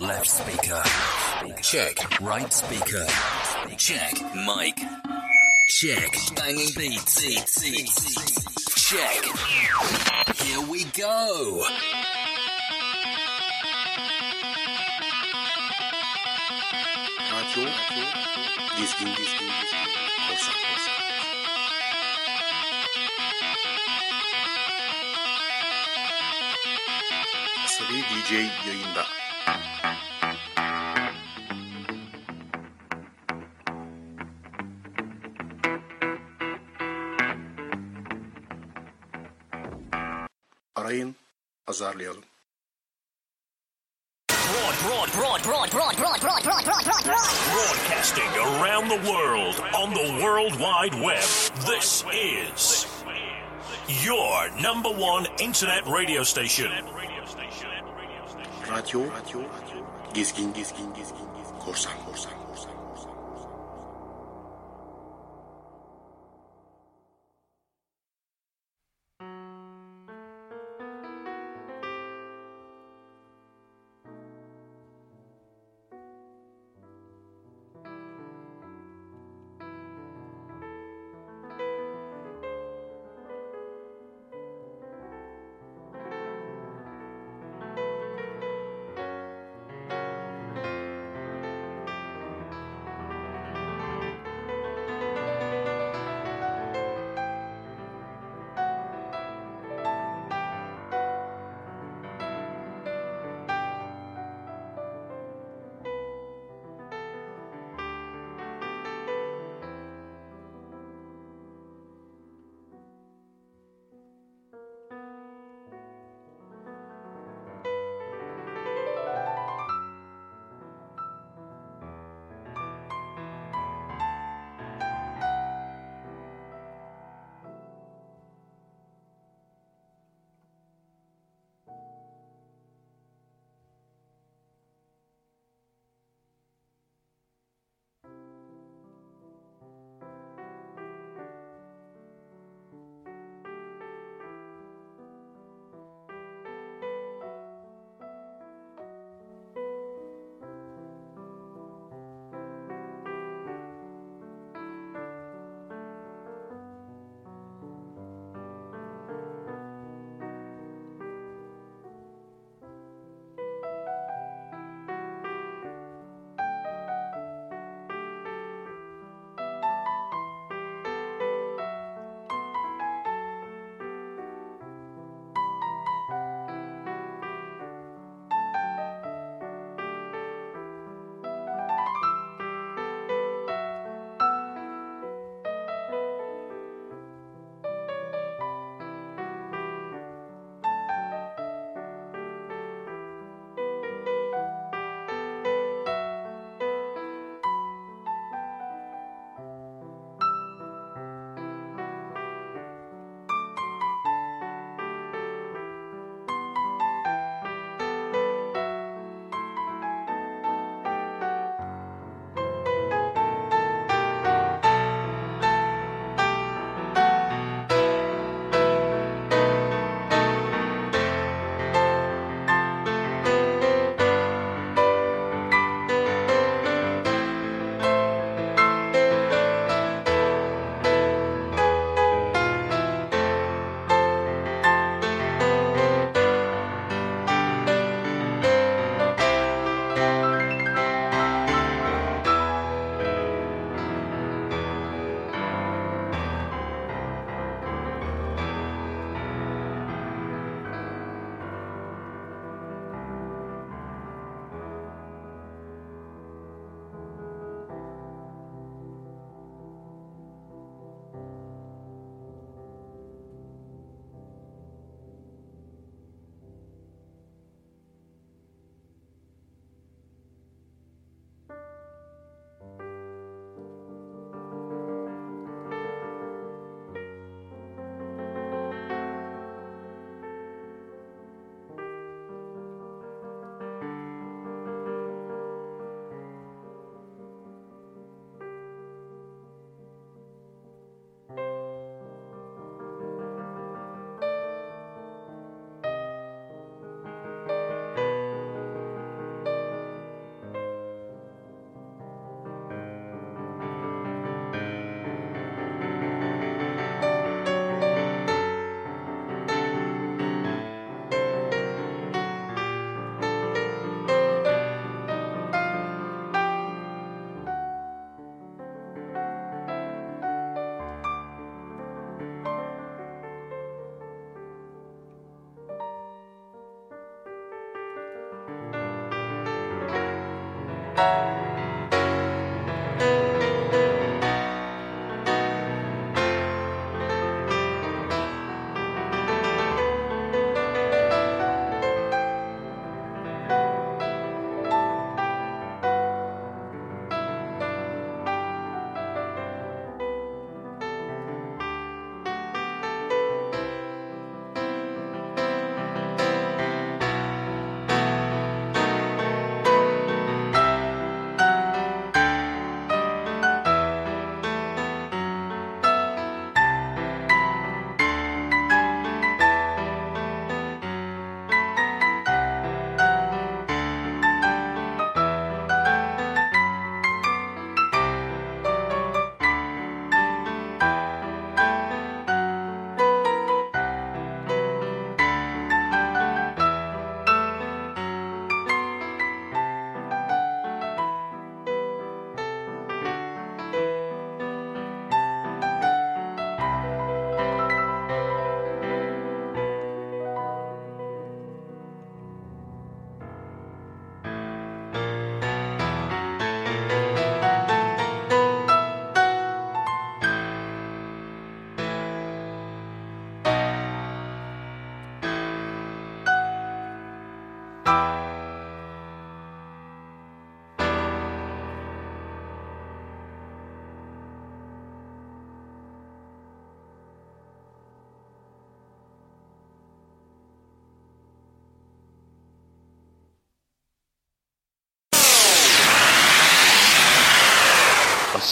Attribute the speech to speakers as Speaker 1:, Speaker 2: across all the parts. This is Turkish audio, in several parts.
Speaker 1: Left speaker. Check. Right speaker. Check. Mic. Check. Banging beats. Check. Here we go.
Speaker 2: Dizgin Dizgin Dizgin Korsan Korsan Asabi DJ yayında. Azarlayalım.
Speaker 3: Broad, broad, broad, broad, broad, broad, broad, broad, broad, broad, broad.
Speaker 4: Broadcasting around the world on the World Wide Web. This is your number one internet radio station.
Speaker 2: Radyo, Radyo Dizgin Korsan Korsan Korsan Korsan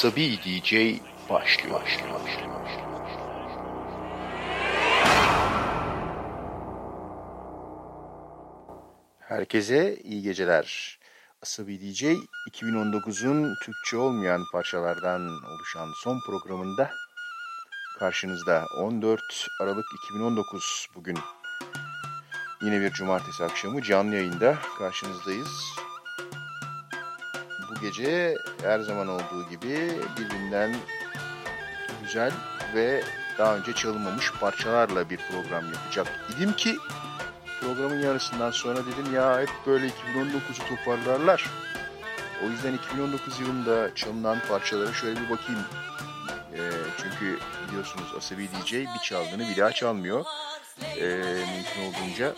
Speaker 5: Asabi DJ başlıyor. başlıyor, başlıyor. Herkese iyi geceler. Asabi DJ 2019'un Türkçe olmayan parçalardan oluşan son programında karşınızda 14 Aralık 2019 bugün. Yine bir cumartesi akşamı canlı yayında karşınızdayız. Bu gece her zaman olduğu gibi birbirinden güzel ve daha önce çalınmamış parçalarla bir program yapacak idim ki programın yarısından sonra dedim ya hep böyle 2019'u toparlarlar. O yüzden 2019 yılında çalınan parçalara şöyle bir bakayım. E, çünkü biliyorsunuz Asabi DJ bir çaldığını bir daha çalmıyor. E, mümkün olduğunca.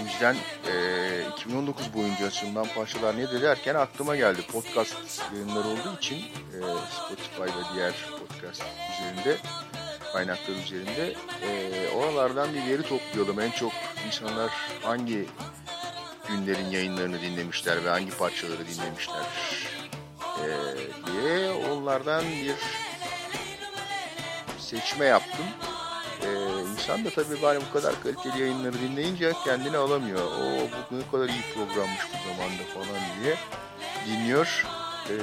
Speaker 5: O yüzden e, 2019 boyunca açılan parçalar ne derken aklıma geldi. Podcast yayınları olduğu için e, Spotify ve diğer podcast üzerinde kaynaklar üzerinde e, oralardan bir veri toplayalım. En çok insanlar hangi günlerin yayınlarını dinlemişler ve hangi parçaları dinlemişler e, diye onlardan bir seçme yaptım. Ee, insan da tabii bari bu kadar kaliteli yayınları dinleyince kendini alamıyor. O bu ne kadar iyi programmış bu zamanda falan diye dinliyor. Ee,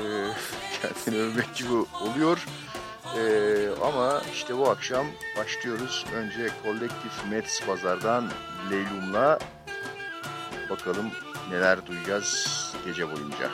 Speaker 5: kendini övmek gibi oluyor. Ee, ama işte bu akşam başlıyoruz. Önce kolektif Mets Pazar'dan Leylum'la bakalım neler duyacağız gece boyunca.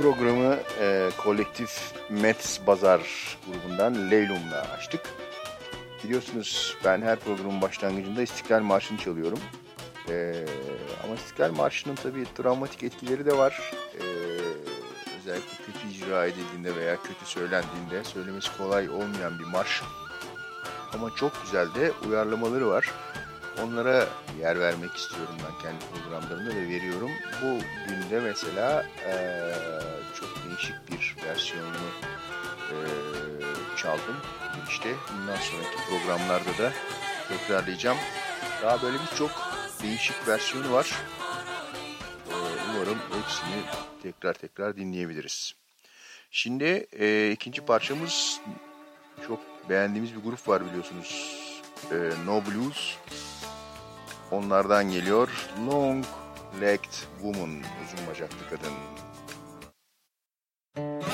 Speaker 5: Programı e, kolektif Mets Bazar grubundan Leylum'la açtık. Biliyorsunuz ben her programın başlangıcında İstiklal Marşı'nı çalıyorum. E, ama İstiklal Marşı'nın tabii travmatik etkileri de var. E, özellikle kötü icra edildiğinde veya kötü söylendiğinde söylemesi kolay olmayan bir marş. Ama çok güzel de uyarlamaları var. Onlara yer vermek istiyorum ben kendi programlarımda ve veriyorum. Bu günde mesela eee, çok değişik bir versiyonunu eee, çaldım. İşte bundan sonraki programlarda da tekrarlayacağım. Daha böyle birçok değişik versiyonu var. Eee, umarım hepsini tekrar tekrar dinleyebiliriz. Şimdi eee, ikinci parçamız çok beğendiğimiz bir grup var biliyorsunuz. Eee, no Blues. Onlardan geliyor Long Legged Woman, uzun bacaklı kadın.
Speaker 6: Thank you.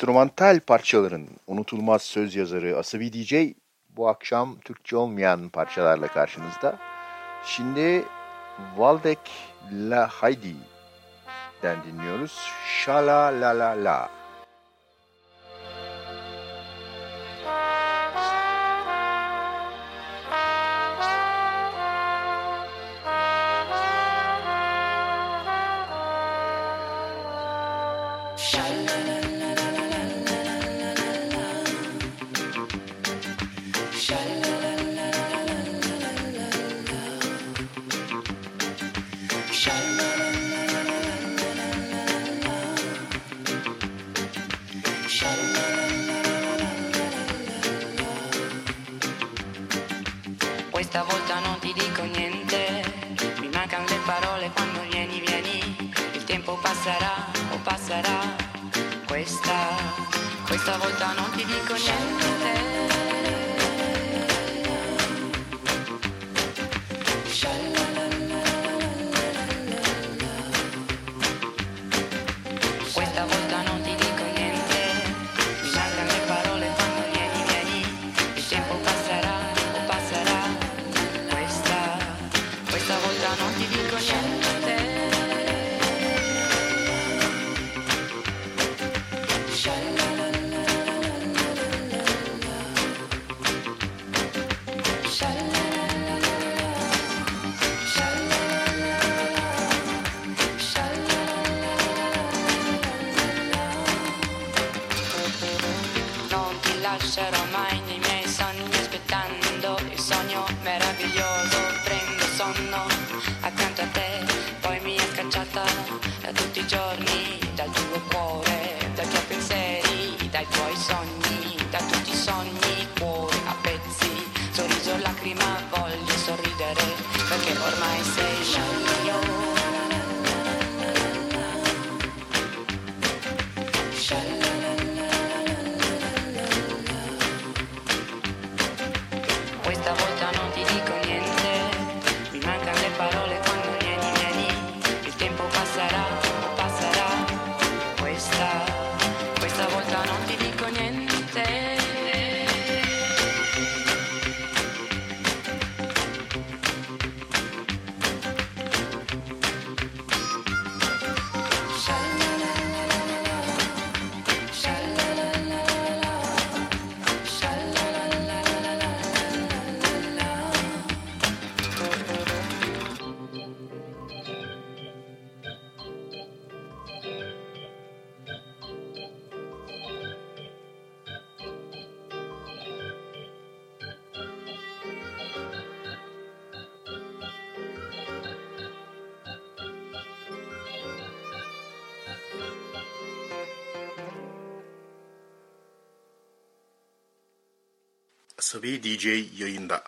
Speaker 5: enstrümantal parçaların unutulmaz söz yazarı Asabi DJ bu akşam Türkçe olmayan parçalarla karşınızda. Şimdi Valdek La Haydi'den dinliyoruz. Şala la la la.
Speaker 7: la.
Speaker 2: Sabi DJ yayında.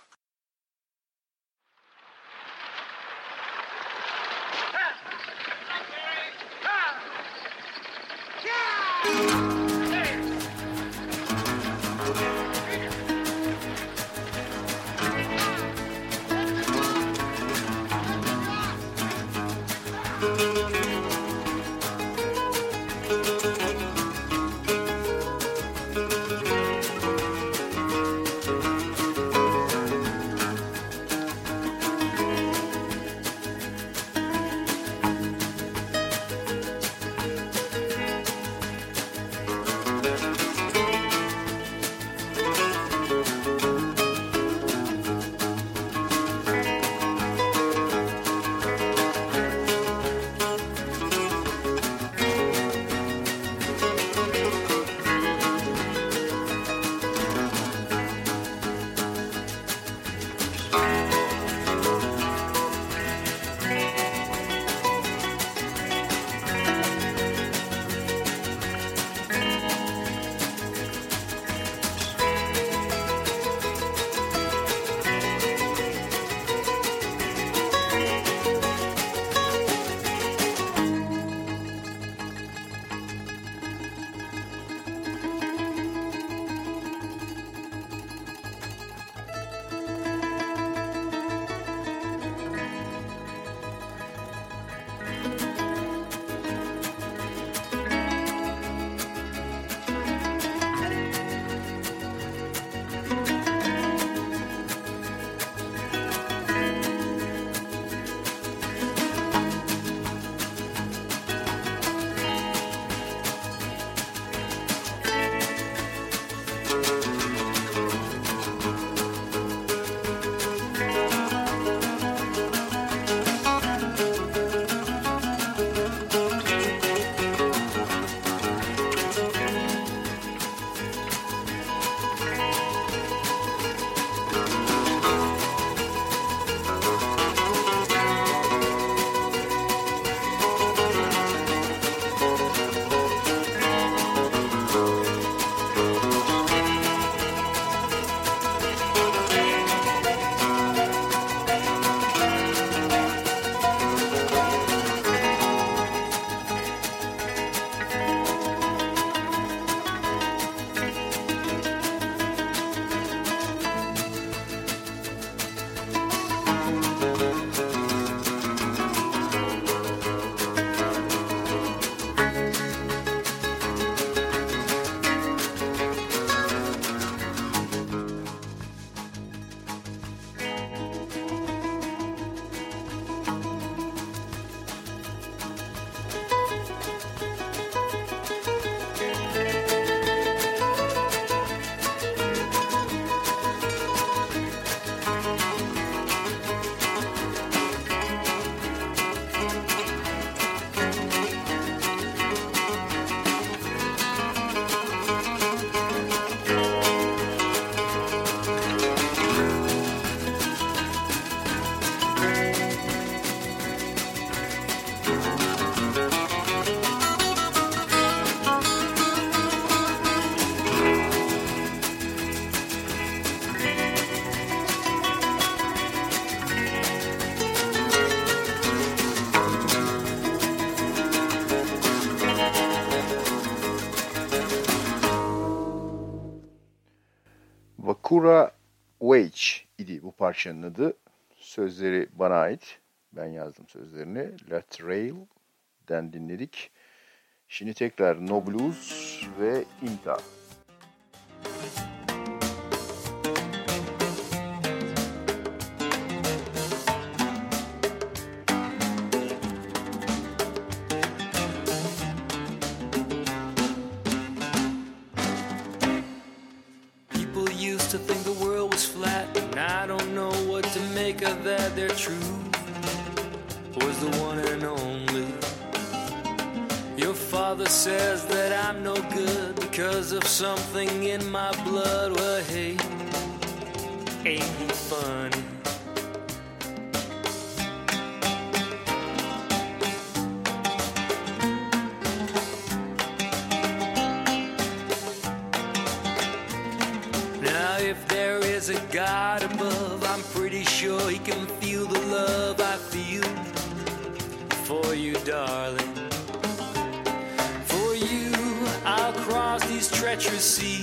Speaker 8: Kura Wage idi bu parçanın adı. Sözleri bana ait. Ben yazdım sözlerini. La Trail'den dinledik. Şimdi tekrar No Blues ve Inta.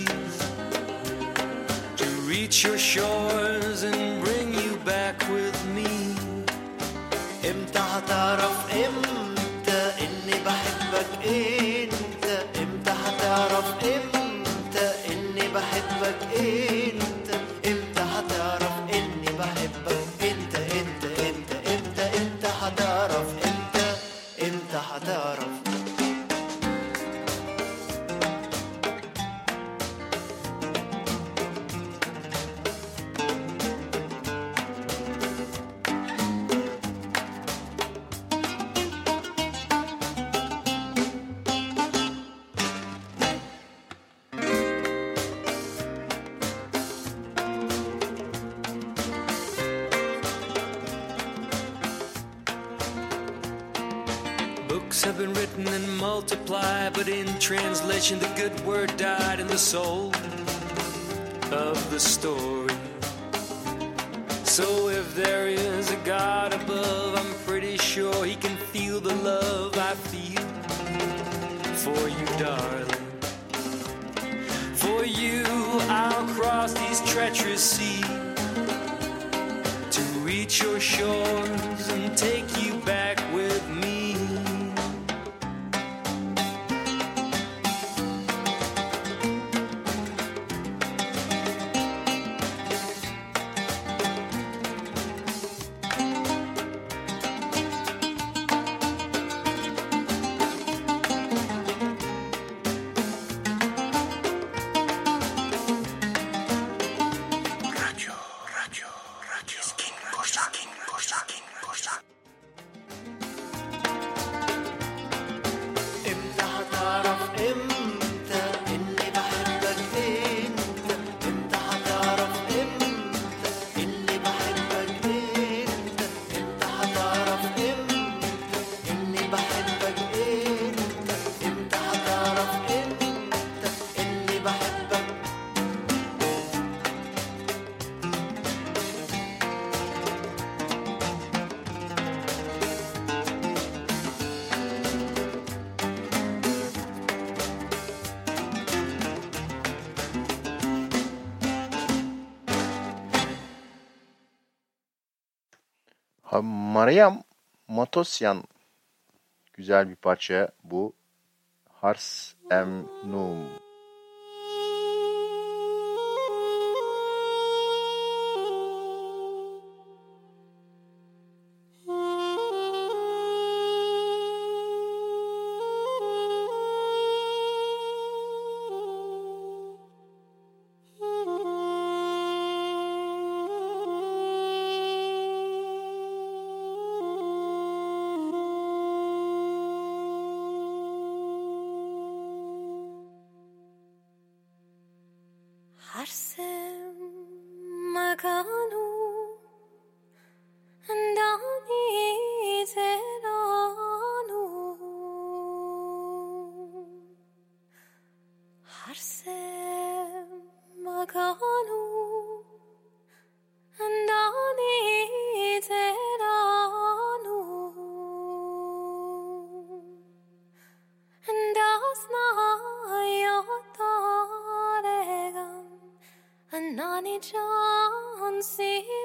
Speaker 6: Seas to reach your shores and bring you back with me.
Speaker 9: إمتى هتعرف إمتى إني بحبك إنت إمتى هتعرف إمتى إني بحبك
Speaker 6: إنت story. So if there is a God above, I'm pretty sure he can feel the love I feel for you, darling. For you, I'll cross these treacherous seas
Speaker 8: Mariam Matosyan güzel bir parça bu. Hars Em Johnny Johnson.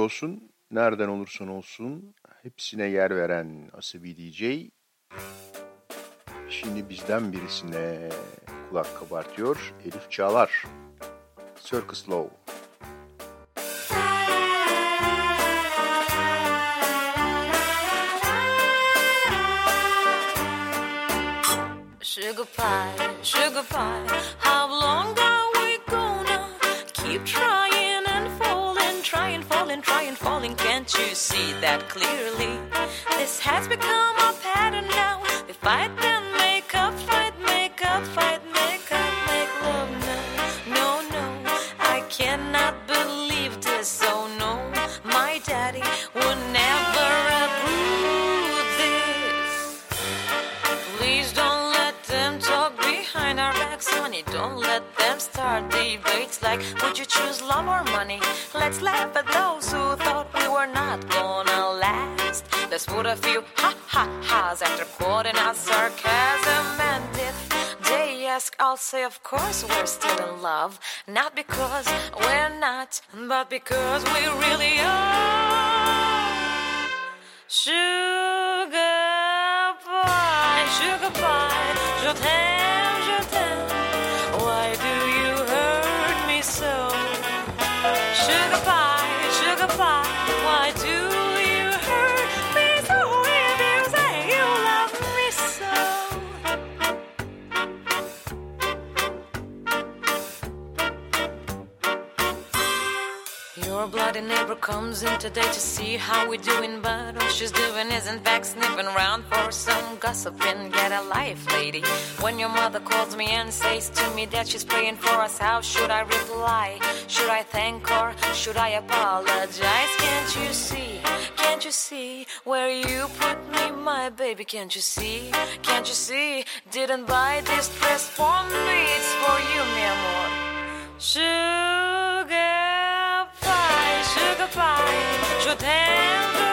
Speaker 8: olsun, nereden olursan olsun hepsine yer veren Asabi DJ şimdi bizden birisine kulak kabartıyor Elif Çağlar. Circus
Speaker 10: Law. Of course we're still in love. Not because we're not, but because we really are. Neighbor comes in today to see how we're doing, but all she's doing is in fact sniffing around for some gossiping. Get a life, lady. When your mother calls me and says to me that she's praying for us, how should I reply? Should I thank or should I apologize? Can't you see? Can't you see where you put me, my baby? Can't you see? Can't you see? Didn't buy this dress for me, it's for you, mi amor. Sugar goodbye to
Speaker 11: them.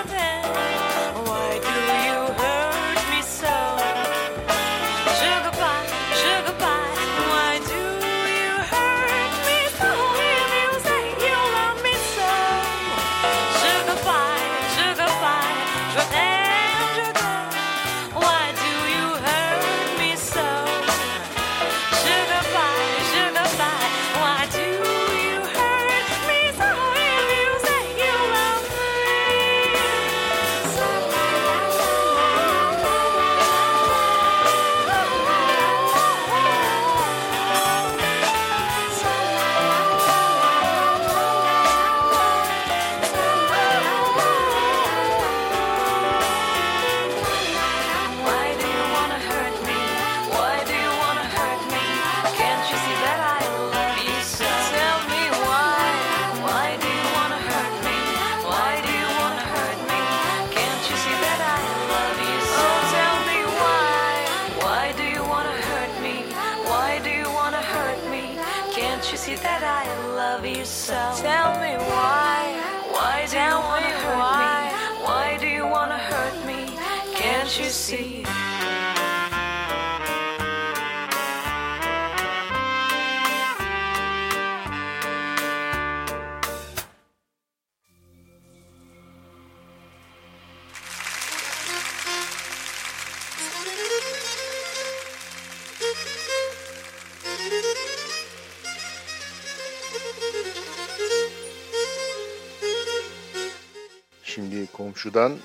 Speaker 11: Komşudan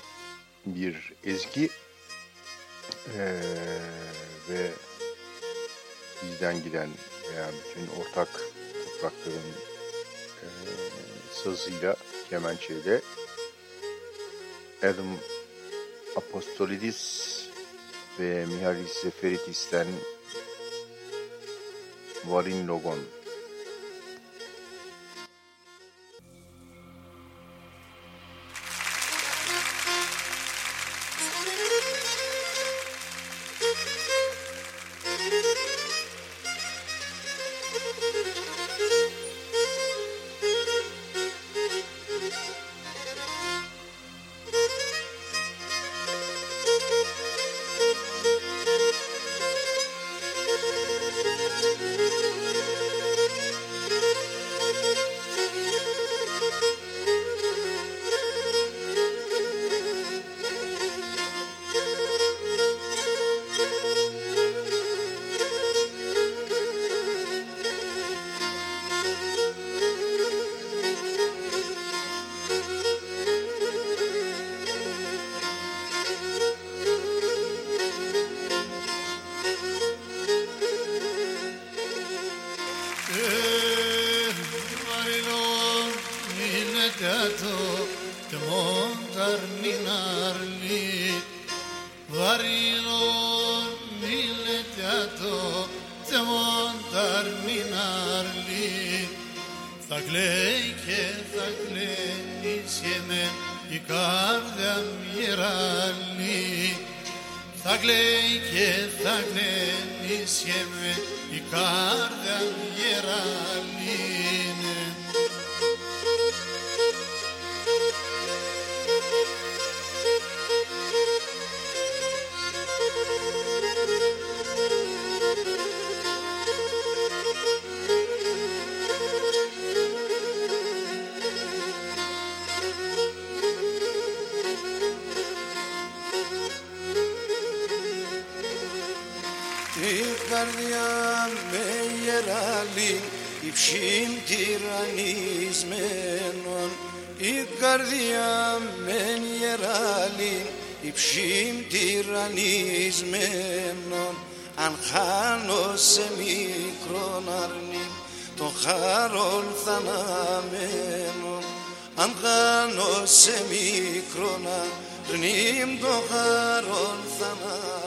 Speaker 11: bir ezgi eee, ve bizden giden veya bütün ortak toprakların eee, sazıyla, kemençeyle Adam Apostolidis ve Mihalis Zeferitis'ten Varin Logon
Speaker 12: καρδιά με γεράλει υψήν τυραννισμένον. Η καρδιά με γεράλει υψήν τυραννισμένον. Αν χάνω σε μικρόν αρνή το χάρον θαναμένον αν χάνω σε μικρόν αρνή το χάρον θαναμένον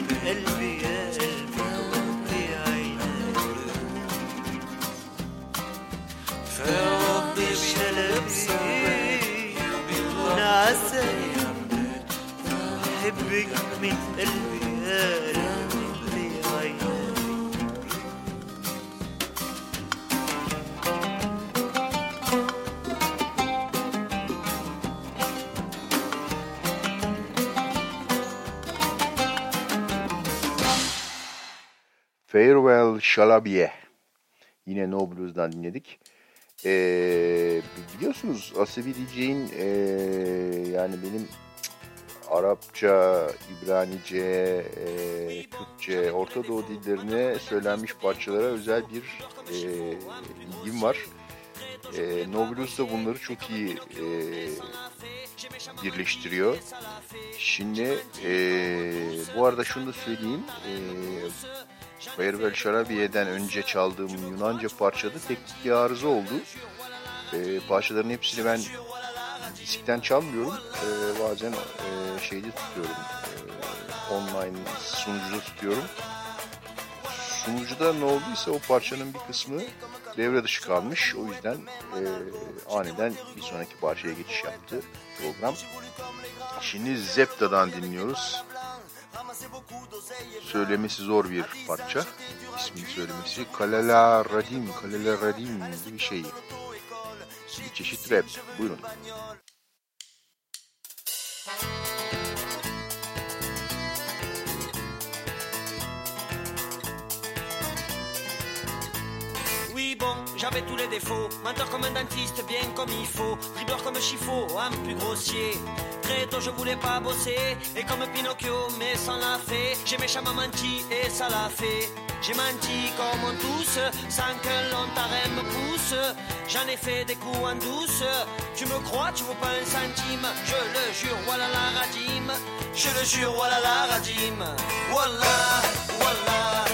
Speaker 13: من قلبي يا قلبي عينك فوض بشلبي. نعسى حبك من قلبي.
Speaker 5: Farewell Shalabiye. Yine No Blues'dan dinledik. Ee, biliyorsunuz Asabi DJ'in ee, yani benim Arapça, İbranice, ee, Kürtçe, Orta Doğu dillerine söylenmiş parçalara özel bir ee, ilgim var. E, no Blues da bunları çok iyi ee, birleştiriyor. Şimdi ee, bu arada şunu da söyleyeyim. Ee, Farewell Şarabiye'den önce çaldığım Yunanca parçada teknik bir arıza oldu. Ee, parçaların hepsini ben diskten çalmıyorum. Ee, bazen e, şeyde tutuyorum. Ee, online sunucuda tutuyorum. Sunucuda ne olduysa o parçanın bir kısmı devre dışı kalmış. O yüzden e, aniden bir sonraki parçaya geçiş yaptı program. Şimdi Zepta'dan dinliyoruz. Söylemesi zor bir parça. İsmini söylemesi. Kalela Radim, Kalela Radim gibi bir şey. Bir çeşit rap. Buyurun.
Speaker 13: Oui, bon, j'avais tous les défauts. Menteur comme un dentiste, bien comme il faut. Dribbleur comme Chifo, un plus grossier. Très tôt, je voulais pas bosser. Et comme Pinocchio, mais sans la fée. J'ai méchamment menti et ça l'a fait. J'ai menti comme on tous, sans que l'on me pousse. J'en ai fait des coups en douce. Tu me crois, tu veux pas un centime. Je le jure, voilà la radime. Je le jure, voilà la radime. Voilà, voilà,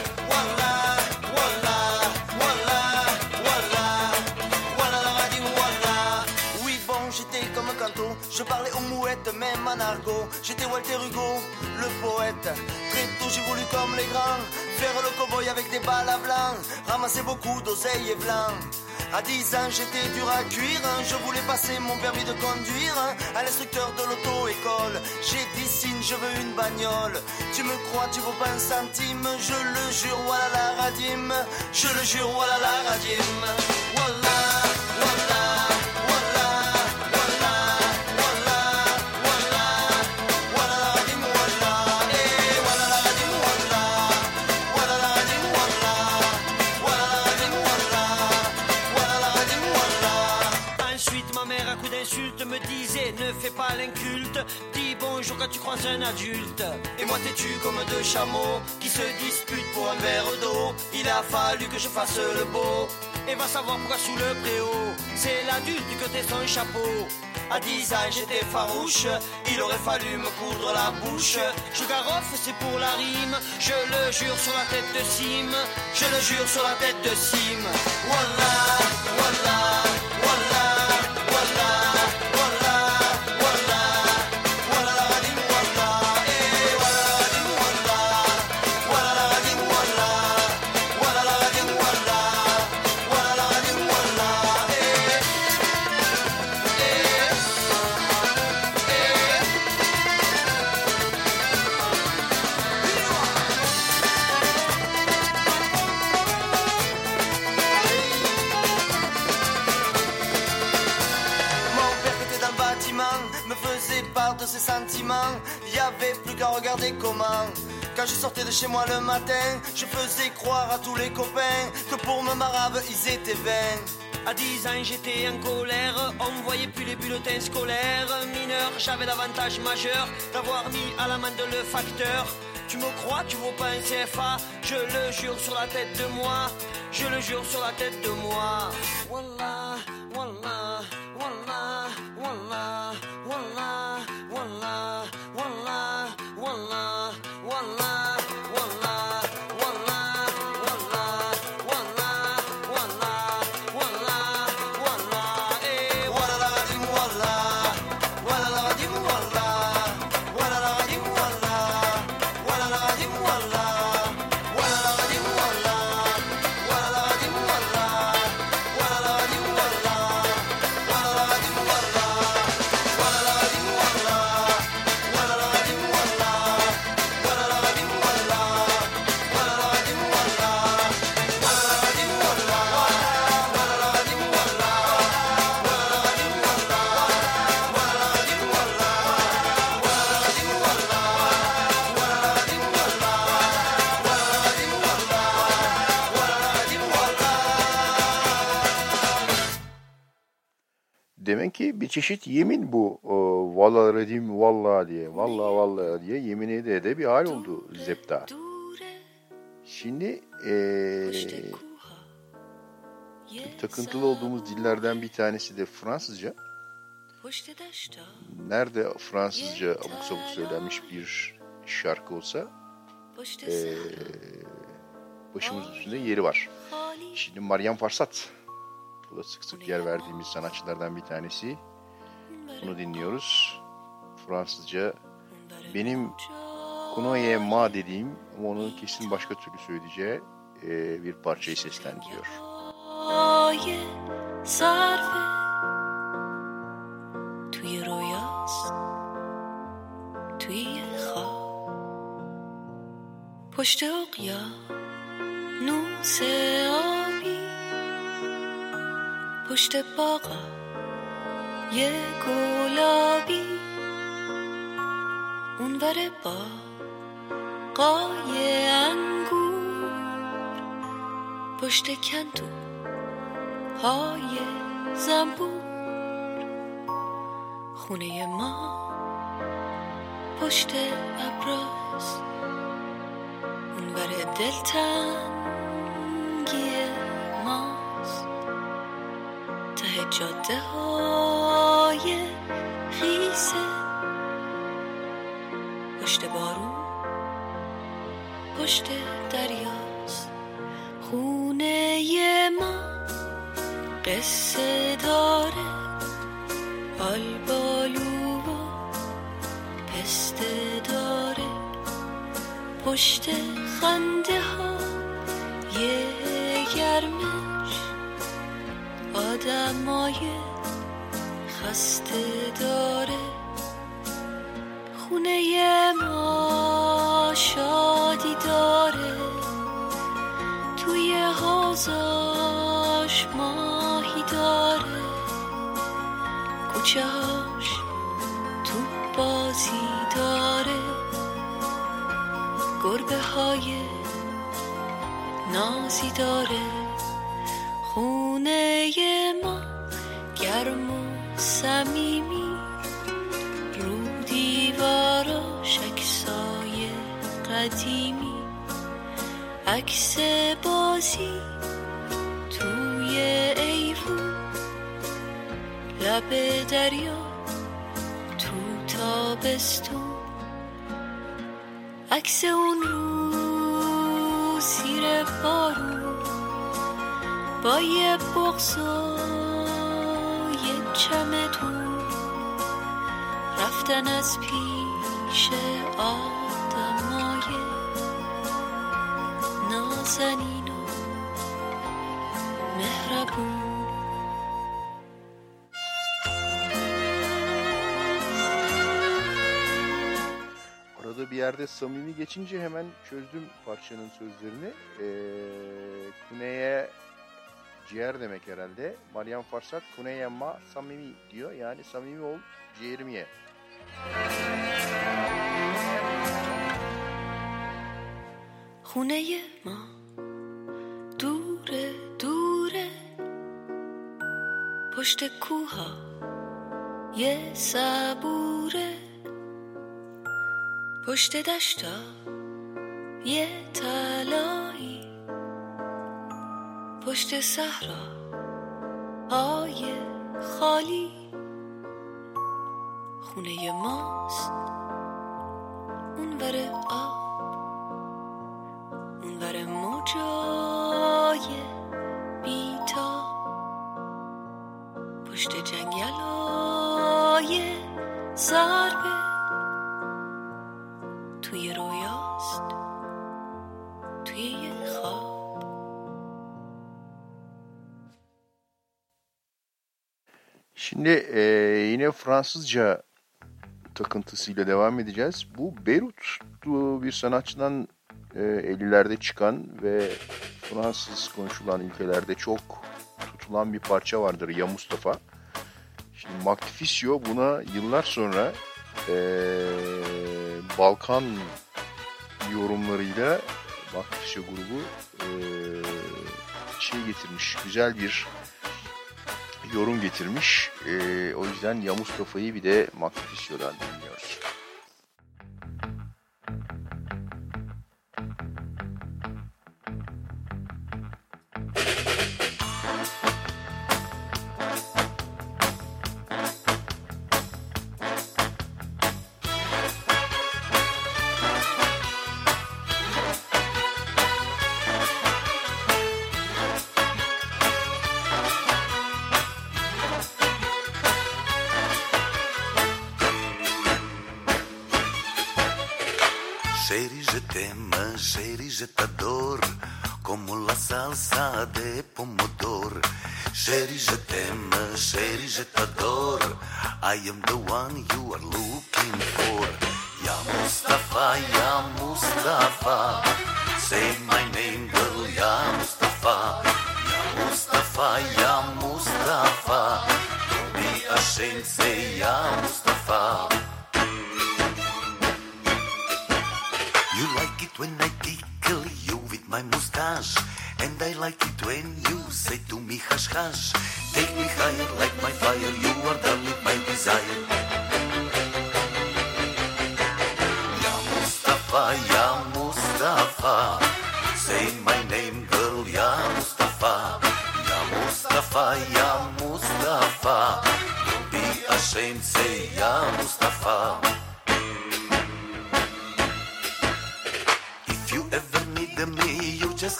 Speaker 13: J'étais Walter Hugo, le poète. Très tôt, j'ai voulu comme les grands. Faire le cowboy avec des balles à blanc. Ramasser beaucoup d'oseilles et blanc. À 10 ans, j'étais dur à cuire. Je voulais passer mon permis de conduire à l'instructeur de l'auto-école. J'ai dit signe, je veux une bagnole. Tu me crois, tu vaux pas un centime. Je le jure, voilà la radime. Je le jure, voilà la radime. Tu croises un adulte. Et moi, têtu comme deux chameaux qui se disputent pour un verre d'eau. Il a fallu que je fasse le beau. Et va savoir pourquoi sous le préau, c'est l'adulte que t'es son chapeau. À 10 ans, j'étais farouche, il aurait fallu me coudre la bouche. Je garoffe, c'est pour la rime, je le jure sur la tête de Sim. Je le jure sur la tête de. Voilà, voilà, regarder comment. Quand je sortais de chez moi le matin, je faisais croire à tous les copains que pour me marave ils étaient vains. À 10 ans j'étais en colère, on ne voyait plus les bulletins scolaires. Mineur, j'avais l'avantage majeur d'avoir mis à l'amende le facteur. Tu me crois, tu vaux pas un CFA, je le jure sur la tête de moi, je le jure sur la tête de moi. Wallah,
Speaker 5: çeşit yemin bu. O, Valla redim valla diye. Valla valla diye yemin ede de bir hal oldu Zepta. Şimdi eee, takıntılı olduğumuz dillerden bir tanesi de Fransızca. Nerede Fransızca abuk sabuk söylenmiş bir şarkı olsa eee başımızın üstünde yeri var. Şimdi Mariam Farsat. Bu da sık sık yer verdiğimiz sanatçılardan bir tanesi. Bunu dinliyoruz. Fransızca benim Kunoye Ma dediğim ama onu kesin başka türlü söyleyeceği eee, bir parçayı seslendiriyor.
Speaker 8: های صرفه توی رویاست توی خواب پشت اقیا نوس آبی پشت باغا یه گلابی. اونور با قای انگور. پشت کندو های زنبور. خونه ما پشت ابراز. اونور دلتنگی ماست. ته جاده های خیسه پشت بارون پشت دریاست. خونه ما قصه داره آلبالو و پسته داره. پشت خنده ها یه گرمش آدمای خسته داره خونه ما شادی داره توی حوزاش ماهی داره کوچهاش تو بازی داره گربه های نازی داره. صمیمی رو دیواراش عکسای قدیمی. عکس بازی توی ایوون لب دریا تو تابستون. عکس اون رو سیر بارون با یه بغز و یه چمدون رفتن از پیش آدمای نازنین و mehrabu
Speaker 5: Arada bir yerde samimi geçince hemen çözdüm parçanın sözlerini. Ee, kuneye ciğer demek herhalde. Meryem Farsak kuneye ma samimi diyor. Yani samimi ol ciğerimi ye.
Speaker 8: خونه ما دوره دوره پشت کوها یه صبوره پشت دشتا یه تلایی پشت صحرا های خالی. خونه ماست. اونور آب اونور موجای بیتا. پشت جنگلای ضربه توی رویاست. توی
Speaker 5: Şimdi e, yine Fransızca takıntısıyla devam edeceğiz. Bu Beyrutlu bir sanatçıdan e, 50'lerde çıkan ve Fransız konuşulan ülkelerde çok tutulan bir parça vardır Ya Mustafa. Şimdi Magnificio buna yıllar sonra e, Balkan yorumlarıyla Magnificio grubu e, şey getirmiş, güzel bir yorum getirmiş. Ee, o yüzden Ya Mustafa'yı bir de dinliyoruz.
Speaker 14: Chérie,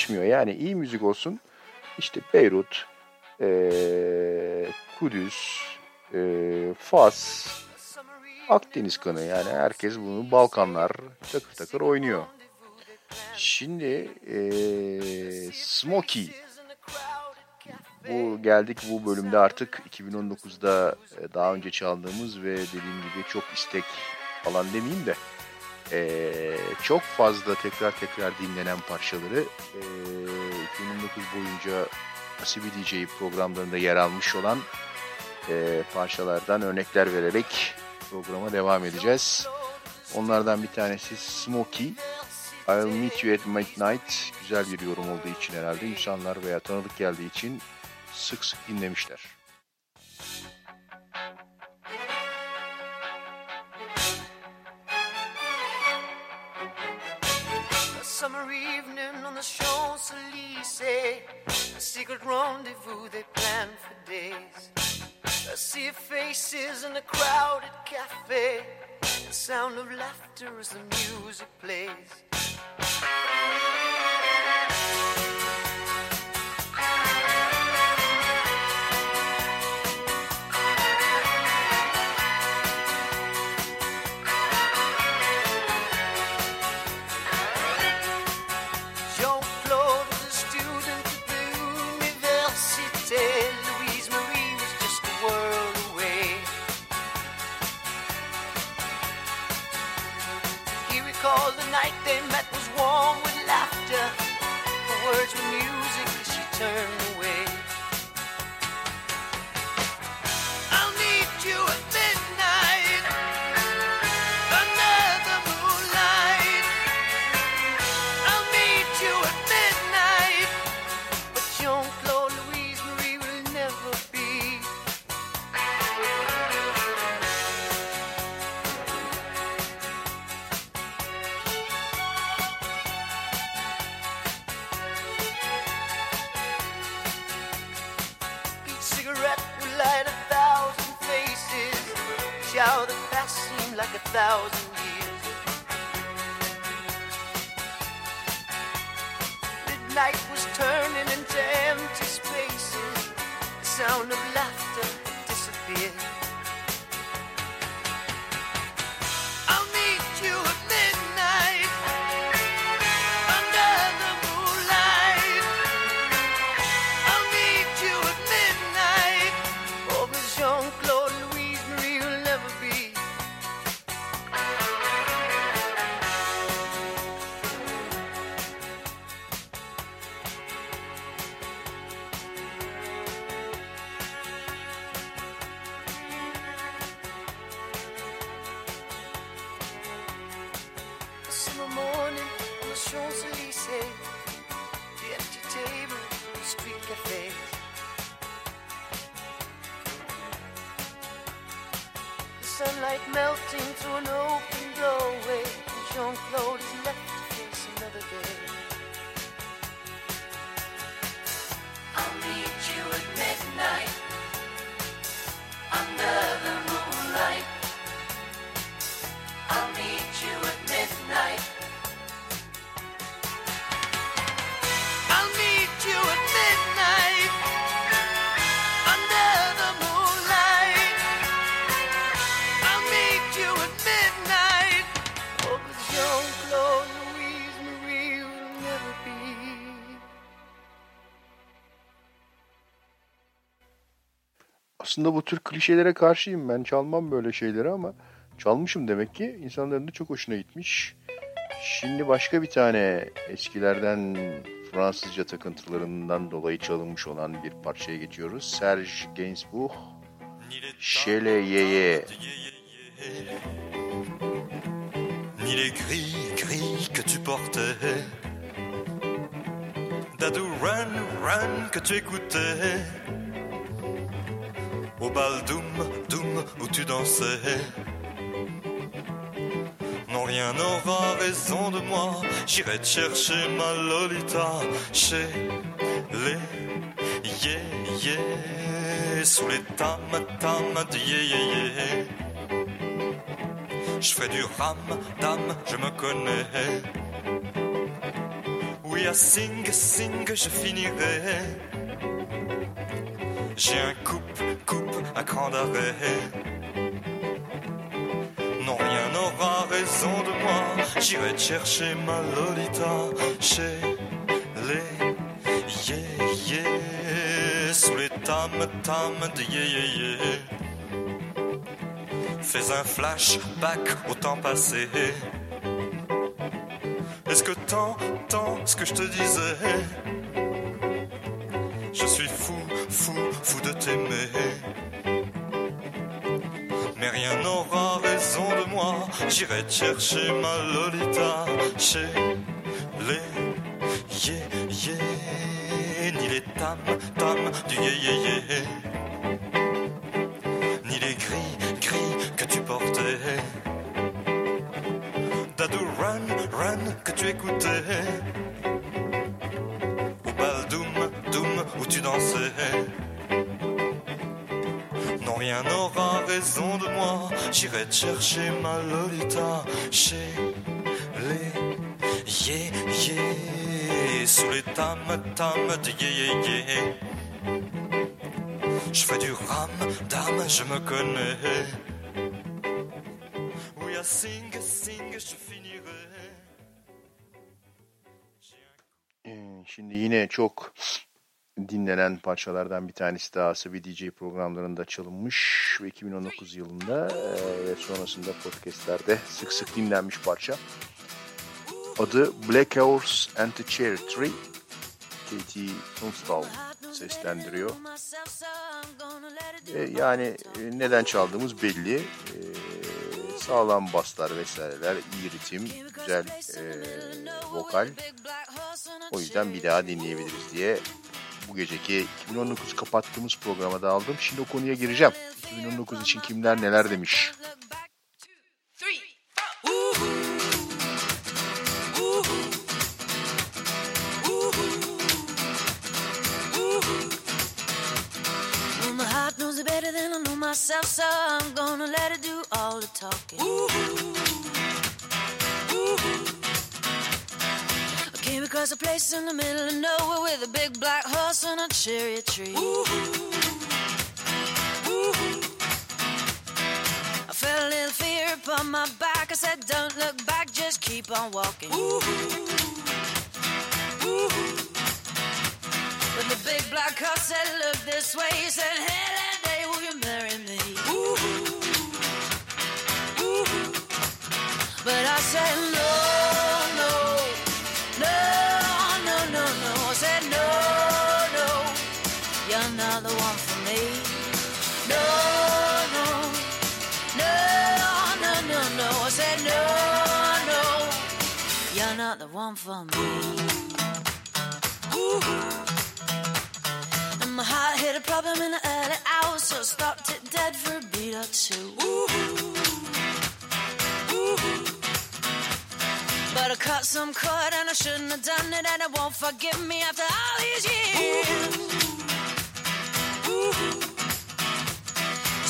Speaker 5: şaşmıyor. Yani iyi müzik olsun işte Beyrut, ee, Kudüs, ee, Fas, Akdeniz kanı yani herkes bunu Balkanlar takır takır oynuyor. Şimdi ee, Smokey bu geldik bu bölümde artık 2019'da e, daha önce çaldığımız ve dediğim gibi çok istek falan demeyeyim de e, çok fazla tekrar tekrar dinlenen parçaları ee, e, 2019 boyunca Asibi DJ programlarında yer almış olan e, parçalardan örnekler vererek programa devam edeceğiz. Onlardan bir tanesi Smokey. I'll Meet You at Midnight güzel bir yorum olduğu için herhalde insanlar veya tanıdık geldiği için sık sık dinlemişler.
Speaker 15: summer evening on the Champs Elysees, a secret rendezvous they planned for days. I see faces in a crowded cafe, the sound of laughter as the music plays.
Speaker 5: Aslında bu tür klişelere karşıyım. Ben çalmam böyle şeyleri ama çalmışım demek ki. İnsanların da çok hoşuna gitmiş. Şimdi başka bir tane eskilerden Fransızca takıntılarından dolayı çalınmış olan bir parçaya geçiyoruz. Serge Gainsbourg, Şele Yeye.
Speaker 16: ni les gris, gris que tu portais. Dadou run, run que tu écoutais. Au bal doum, doum où tu dansais. Non, rien n'aura raison de moi. J'irai te chercher ma Lolita chez les yeah, yeah. Sous les tam, tam de yeah, yeah. Je ferai du ram, dame, je me connais. Oui, à sing, sing, je finirai. J'ai un coupe, coupe à cran d'arrêt. Non, rien n'aura raison de moi. J'irai chercher ma Lolita chez les yeah, yeah. Sous les tam, tam de yeah, yeah, yeah. Fais un flashback au temps passé. Est-ce que t'entends ce que je te disais? De t'aimer. Mais rien n'aura raison de moi. J'irai chercher ma Lolita chez les yeah, yeah. Ni les tam, tam du yeah, yeah, chercher ma Lolita chez les yeah, yeah. Sous les tam, tam de yeah, yeah, yeah. Je fais du ram, dame, je me connais. Oui, à sing, sing, je finirai.
Speaker 5: Şimdi yine çok dinlenen parçalardan bir tanesi daha Asabi DJ programlarında çalınmış ve 2019 yılında ve sonrasında podcastlerde sık sık dinlenmiş parça. Adı Black Horse and the Cherry Tree. Katie Tunstall seslendiriyor. E, yani neden çaldığımız belli. E, sağlam baslar vesaireler, iyi ritim, güzel e, vokal. O yüzden bir daha dinleyebiliriz diye bu geceki 2019 kapattığımız programa da aldım. Şimdi o konuya gireceğim. 2019 için kimler neler demiş.
Speaker 17: Myself, so I'm gonna let it do all the talking. I came across a place in the middle of nowhere with a big black horse and a cherry tree. I felt a little fear upon my back. I said, Don't look back, just keep on walking. But the big black horse said, Look this way. He said, Hey,
Speaker 18: shouldn't have done it, and it won't forgive me after all these years. Ooh. Ooh.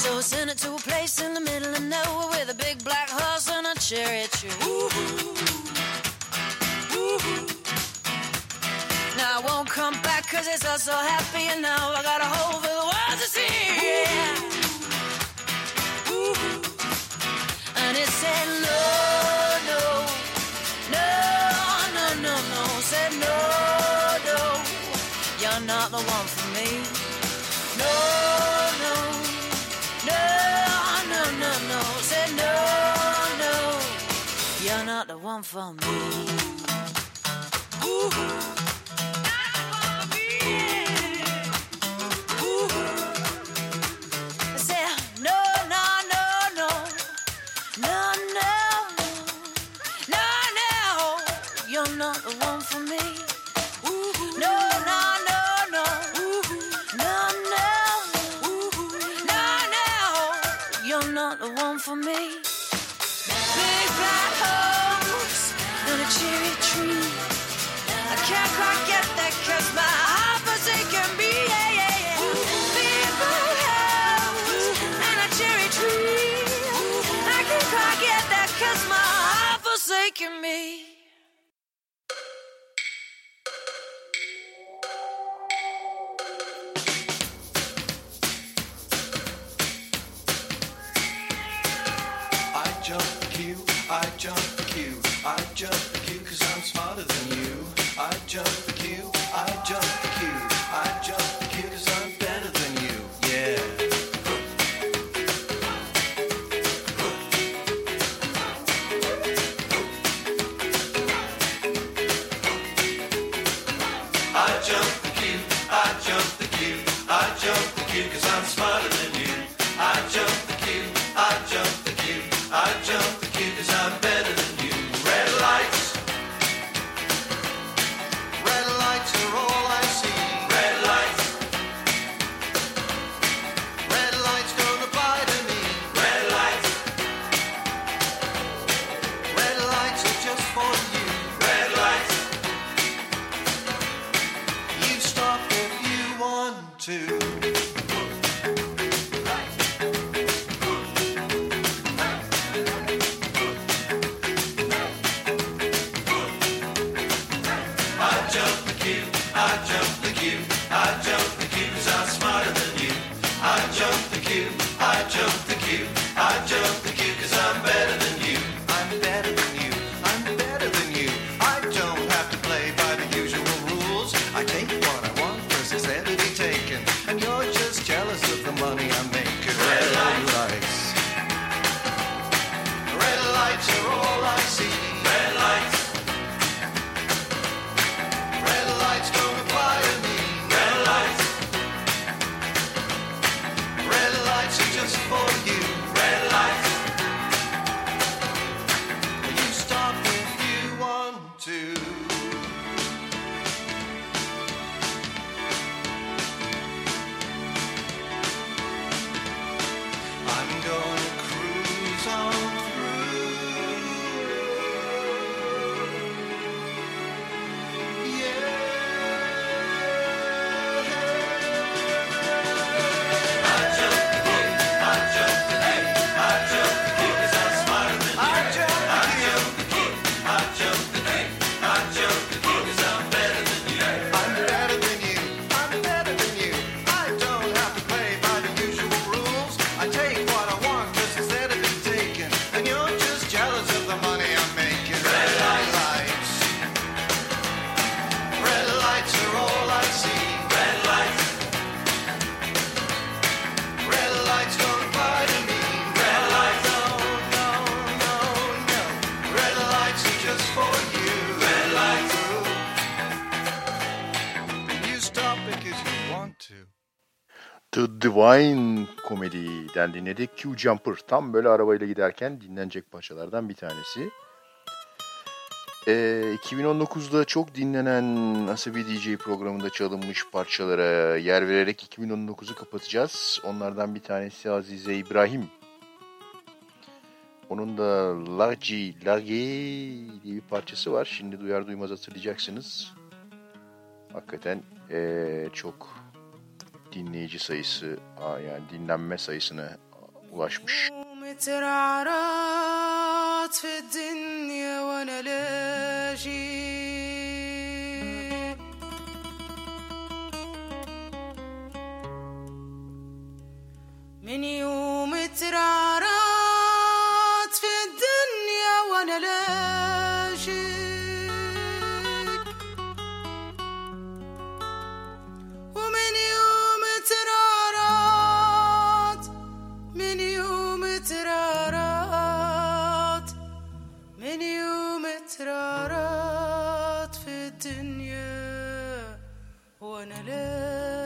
Speaker 18: So I sent it to a place in the middle of nowhere with a big black horse and a cherry tree. Ooh. Ooh. Now I won't come back 'cause it's all so happy, and now I got a hole for the world to see. Yeah. Ooh. And it said Love. not the one for me. No, no, no, no, no, no. Say no, no, you're not the one for me. Ooh.
Speaker 5: Wine Comedy'den dinledik. Q Jumper tam böyle arabayla giderken dinlenecek parçalardan bir tanesi. Ee, e, 2019'da çok dinlenen Nasıl Bir DJ programında çalınmış parçalara yer vererek 2019'u kapatacağız. Onlardan bir tanesi Azize İbrahim. Onun da Lagi Lagi diye bir parçası var. Şimdi duyar duymaz hatırlayacaksınız. Hakikaten e, çok dinleyici sayısı yani dinlenme sayısına ulaşmış.
Speaker 19: من يوم ترعرع أسرارات في الدنيا وأنا ليه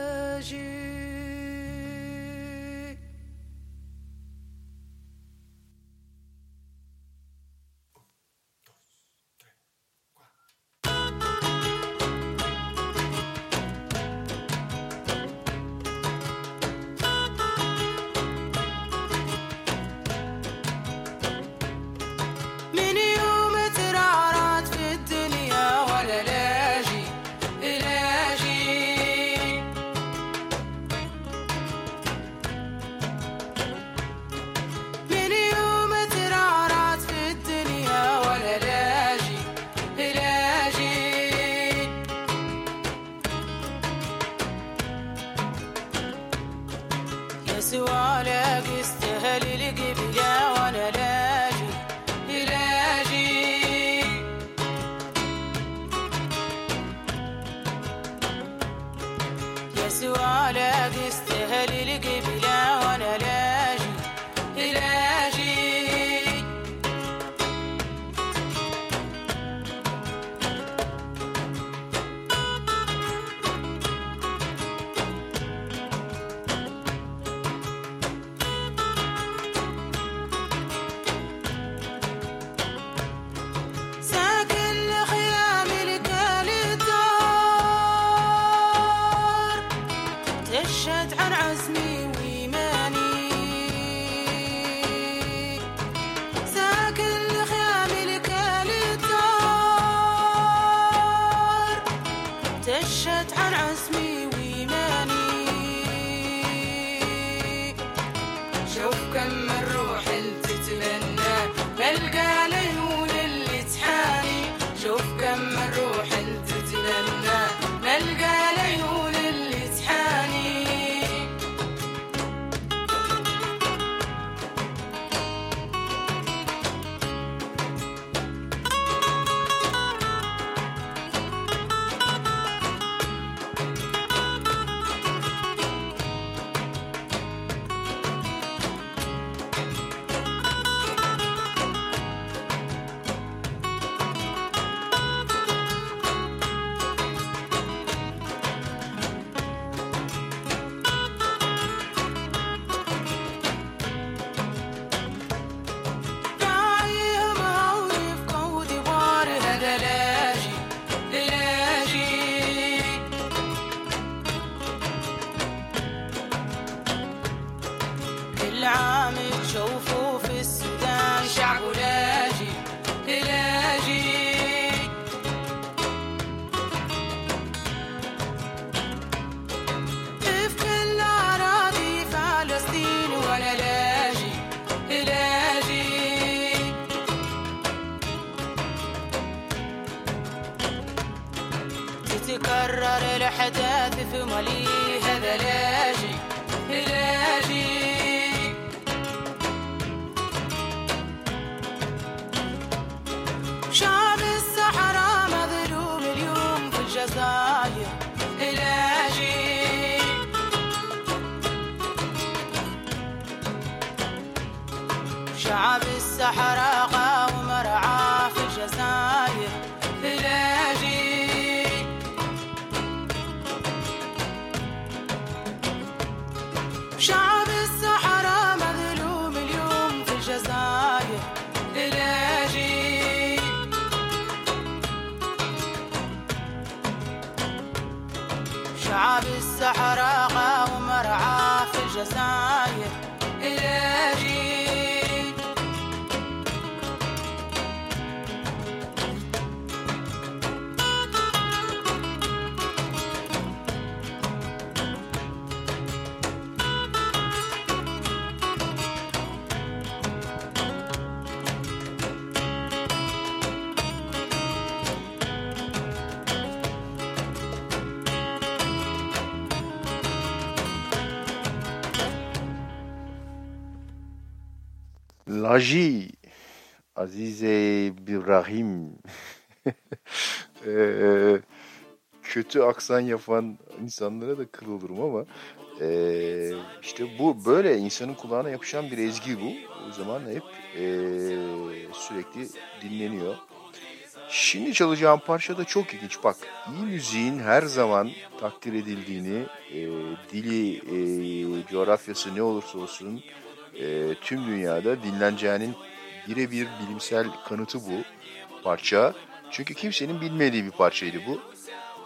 Speaker 5: Laji, Azize İbrahim. Eee, kötü aksan yapan insanlara da kıl olurum ama eee, işte bu böyle insanın kulağına yapışan bir ezgi bu. O zaman hep eee, sürekli dinleniyor. Şimdi çalacağım parça da çok ilginç. Bak iyi müziğin her zaman takdir edildiğini, eee, dili, eee, coğrafyası ne olursa olsun eee, tüm dünyada dinleneceğinin birebir bilimsel kanıtı bu parça. Çünkü kimsenin bilmediği bir parçaydı bu.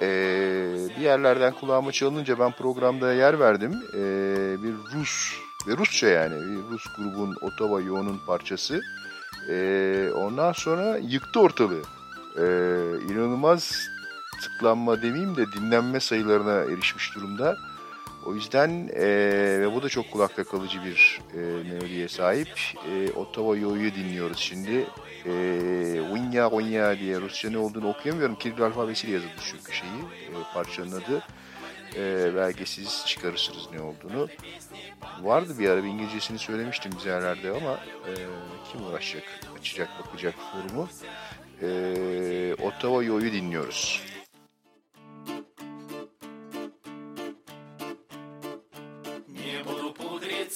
Speaker 5: Ee, bir yerlerden kulağıma çalınınca ben programda yer verdim. Ee, bir Rus ve Rusça yani bir Rus grubun Ottawa Yo'nun parçası. Ee, ondan sonra yıktı ortalığı. Ee, inanılmaz tıklanma demeyeyim de dinlenme sayılarına erişmiş durumda. O yüzden eee, ve bu da çok kulakta kalıcı bir eee melodiye sahip. Eee Ottawa Yo'yu dinliyoruz şimdi. Eee Winya Winya diye Rusça ne olduğunu okuyamıyorum. Kiril alfabesiyle yazıldı çünkü şeyi. eee, parçanın adı. Eee belki siz çıkarırsınız ne olduğunu. Vardı bir ara bir İngilizcesini söylemiştim bize yerlerde ama eee, kim uğraşacak, açacak, bakacak forumu. Eee Ottawa Yo'yu dinliyoruz.
Speaker 20: Не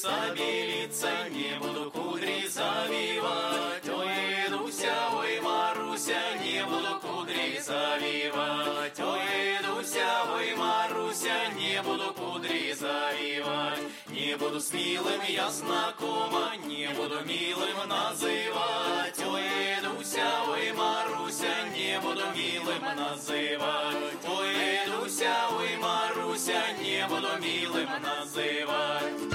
Speaker 20: пудриться, белиться, не буду кудри завивать. Ой, Дуся, ой, Маруся, не буду кудри завивать. Ой, Дуся, ой, Маруся, не буду кудри завивать. Не буду с милым я знакома, не буду милым называть. Ой, Дуся, ой, Маруся, не буду милым называть. Ой, Дуся, ой, Маруся, не буду милым называть.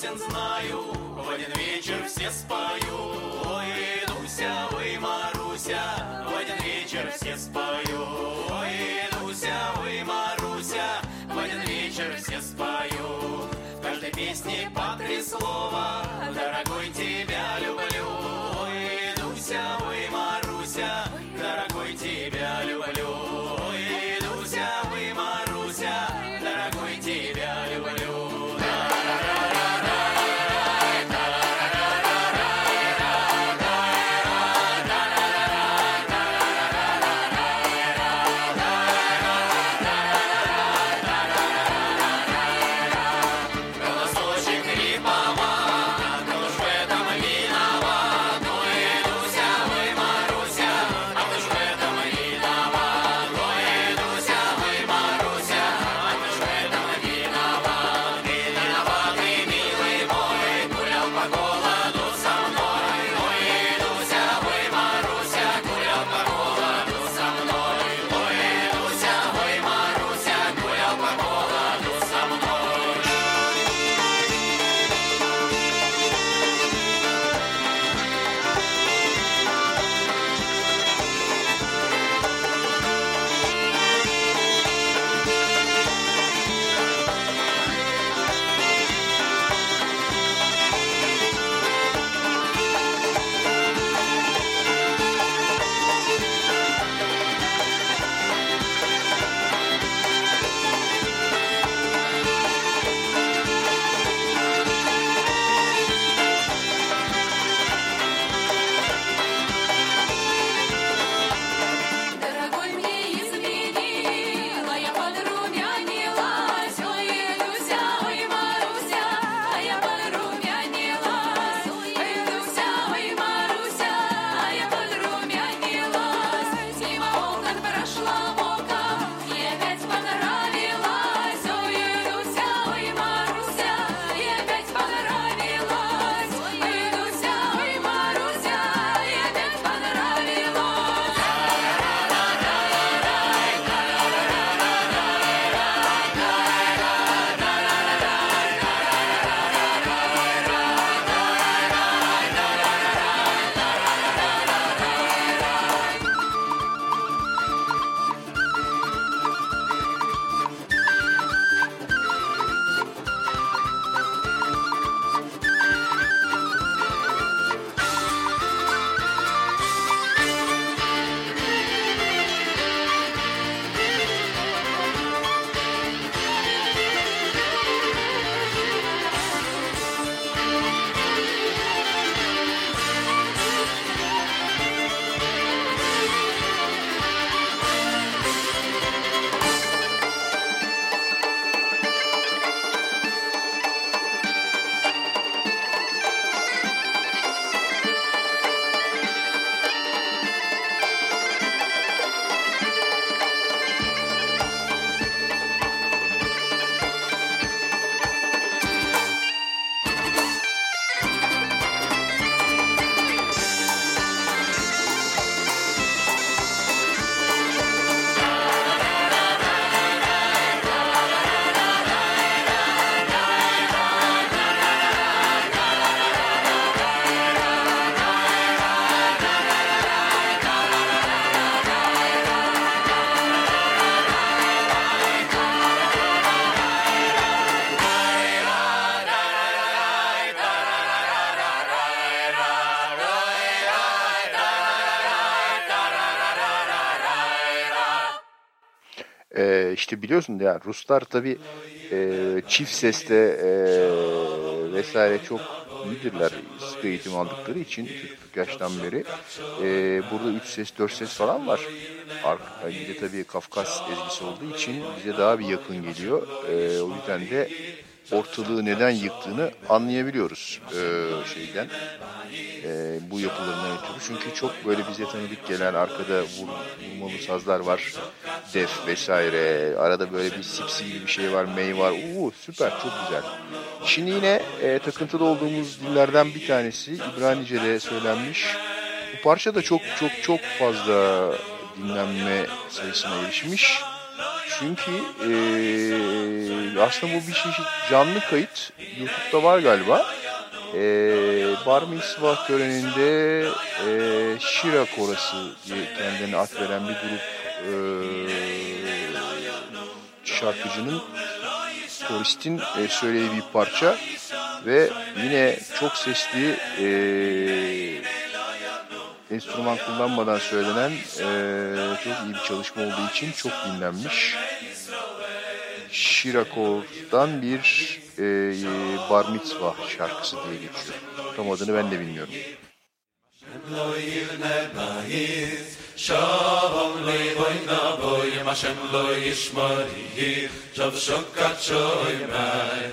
Speaker 20: Песен знаю, в один вечер все спою. Ой, Дуся, ой, Маруся, в один вечер все спою. Ой, Дуся, ой, Маруся, в один вечер все спою. В каждой песне по три слова, дорогой,
Speaker 5: işte biliyorsun ya Ruslar tabii e, çift seste e, vesaire çok iyidirler sıkı eğitim aldıkları için çocukluk yaştan beri. E, burada 3 ses 4 ses falan var. Arka, bir de tabii Kafkas ezgisi olduğu için bize daha bir yakın geliyor. E, o yüzden de ortalığı neden yıktığını anlayabiliyoruz e, şeyden e, bu yapılarından ötürü. Çünkü çok böyle bize tanıdık gelen arkada vur, vurmalı sazlar var. Def vesaire. Arada böyle bir sipsi gibi bir şey var. Mey var. Uuu süper çok güzel. Şimdi yine e, takıntılı olduğumuz dillerden bir tanesi İbranice'de söylenmiş. Bu parça da çok çok çok fazla dinlenme sayısına erişmiş. Çünkü e, aslında bu bir çeşit canlı kayıt. YouTube'da var galiba. E, bar mitzvah töreninde e, Şira Korası diye kendine ad veren bir grup e, şarkıcının koristin e, söylediği bir parça ve yine çok sesli e, enstrüman kullanmadan söylenen e, çok iyi bir çalışma olduğu için çok dinlenmiş. Şirakor'dan bir e, bar mitzvah şarkısı diye geçiyor. Tam adını ben de bilmiyorum.
Speaker 12: Shalom levoy navoy, Im Hashem lo yishmari, Shav shokat shoy mai,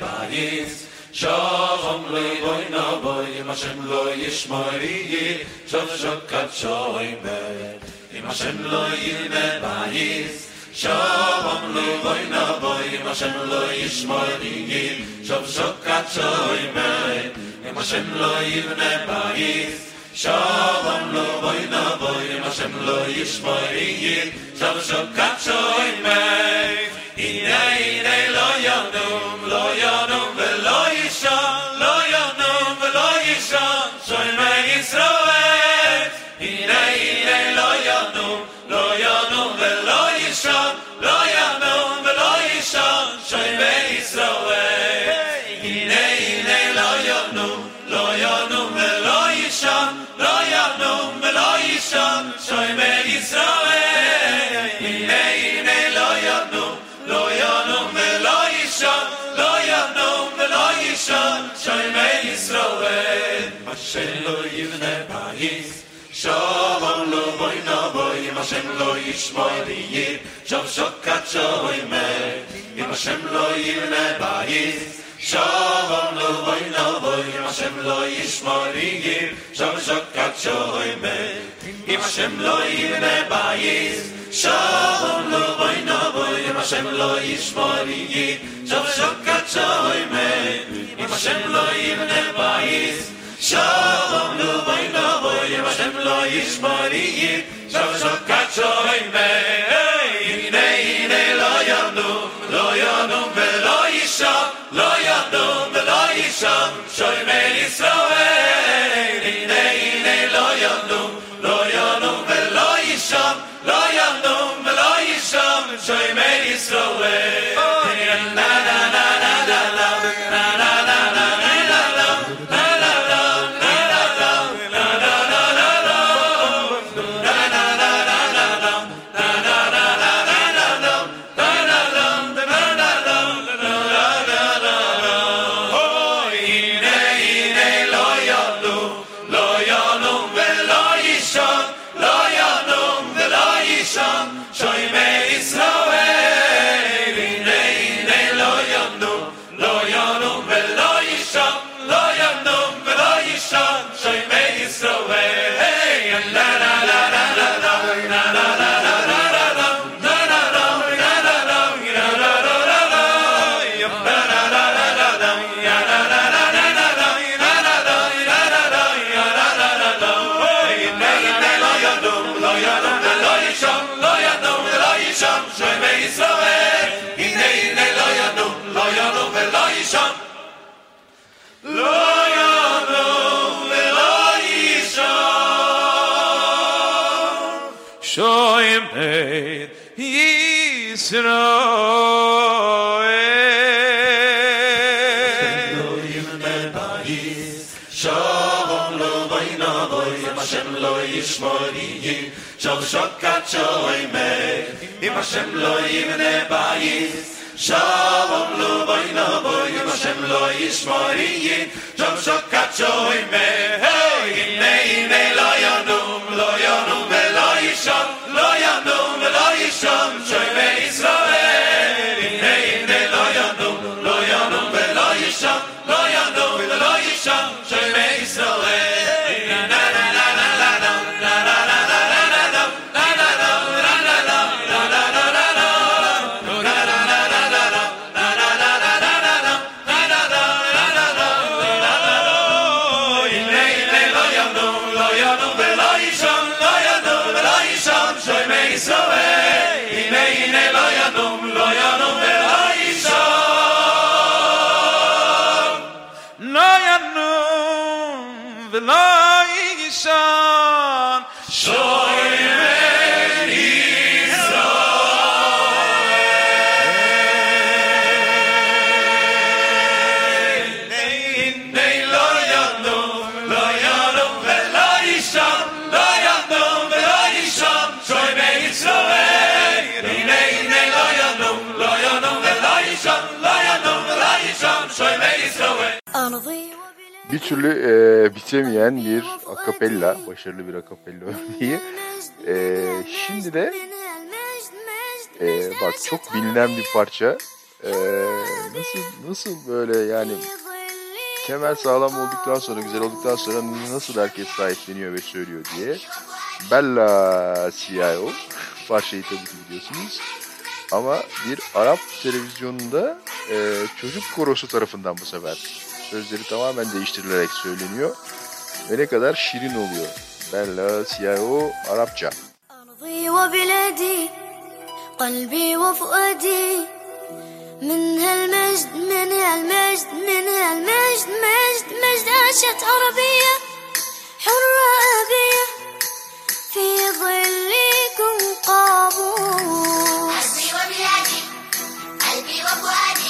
Speaker 12: bayis, שחם לא יבוי נבוי, אם השם לא ישמרי, שאַב שוב קדשוי בך, אם השם לא ילמה בייס, שחם לא יבוי נבוי, אם השם לא ישמרי, שאַב שוב קדשוי בך, אם השם לא יבנה בייס, Shalom lo boy na boy ma shem lo yishmari shab shab kat shoy me inay ישראל הנה הנה לא ינום לא ינום ולא ישן לא ינום ולא ישן שמי ישראל השם לא יבנה בית שלום לא בוי נבוי אם השם לא ישמור ייר שב שוקת שוי מת אם השם לא יבנה בית Shalom lo boy no boy, lo boy no boy, im Hashem lo yishmori yi, shav shokat shoy im Hashem lo yim bayis, shalom lo boy no boy, im Hashem lo yishmori yi, shav shokat shoy im Hashem lo yim bayis, shalom lo boy no boy, im Hashem lo yishmori yi, shav shokat shoy shom lo yadom ve lo yisham shoy me yisrael ine ine lo yadom lo yadom ve lo yisham lo yadom ve lo shoy me yisrael Yisrael. Shalom lo boy no boy, Im Hashem lo לא ישמורי, של שוקצ'וי מי, אם השם לא יבנה בית, שלום לא בואי נבואי, אם השם לא ישמורי, של שוקצ'וי מי, הנה הנה לא ינום,
Speaker 5: Bir türlü e, bitemeyen bir akapella, başarılı bir akapella örneği. E, şimdi de e, bak çok bilinen bir parça. E, nasıl nasıl böyle yani temel sağlam olduktan sonra, güzel olduktan sonra nasıl herkes sahipleniyor ve söylüyor diye. Bella CIO parçayı tabii ki biliyorsunuz. Ama bir Arap televizyonunda e, çocuk korosu tarafından bu sefer sözleri tamamen değiştirilerek söyleniyor. Ve ne kadar şirin oluyor. Bella CIO Arapça.
Speaker 21: أرضي وبلادي قلبي وفؤادي من هالمجد من هالمجد من هالمجد مجد مجد عاشت عربية حرة أبية في ظلكم قابوس
Speaker 22: قلبي وبلادي قلبي وفؤادي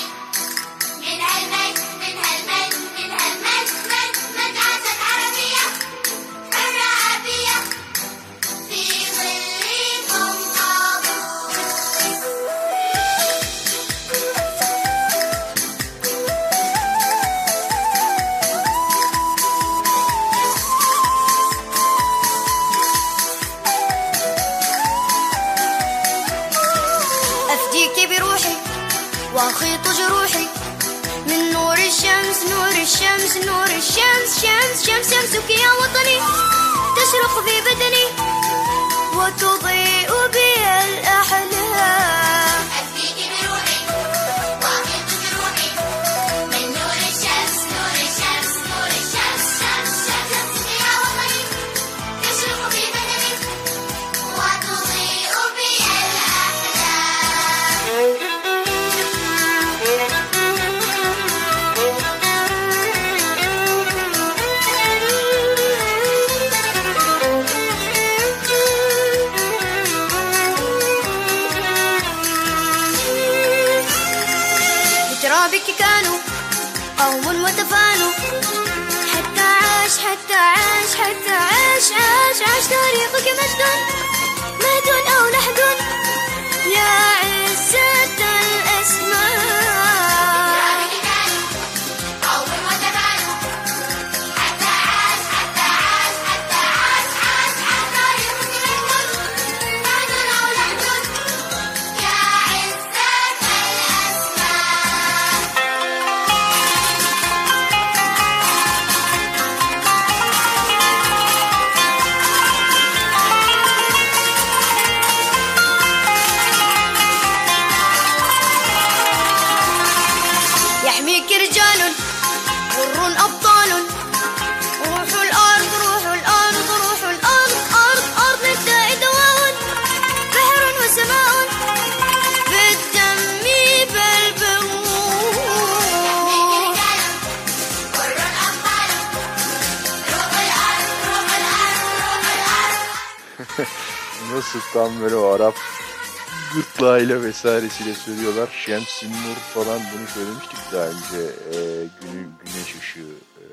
Speaker 5: vesairesiyle söylüyorlar. Şems-i Nur falan bunu söylemiştik daha önce. E, günü, güneş ışığı e,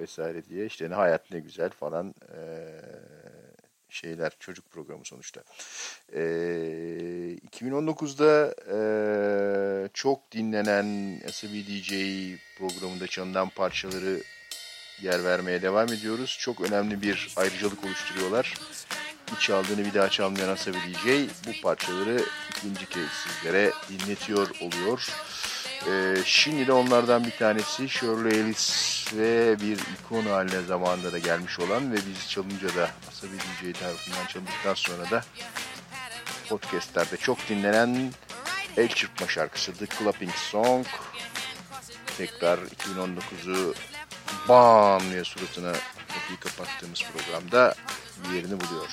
Speaker 5: vesaire diye. İşte ne hayat ne güzel falan. E,
Speaker 23: şeyler çocuk programı sonuçta. Ee, 2019'da e, çok dinlenen DJ programında çalınan parçaları yer vermeye devam ediyoruz. Çok önemli bir ayrıcalık oluşturuyorlar. Bir çaldığını bir daha çalmayan Asabi DJ bu parçaları ikinci kez sizlere dinletiyor oluyor. Ee, şimdi de onlardan bir tanesi Shirley Ellis ve bir ikon haline zamanında da gelmiş olan ve biz çalınca da Asabi DJ tarafından çalındıktan sonra da podcastlerde çok dinlenen El Çırpma şarkısı The Clapping Song tekrar 2019'u bam diye suratına kapıyı kapattığımız programda yerini buluyor.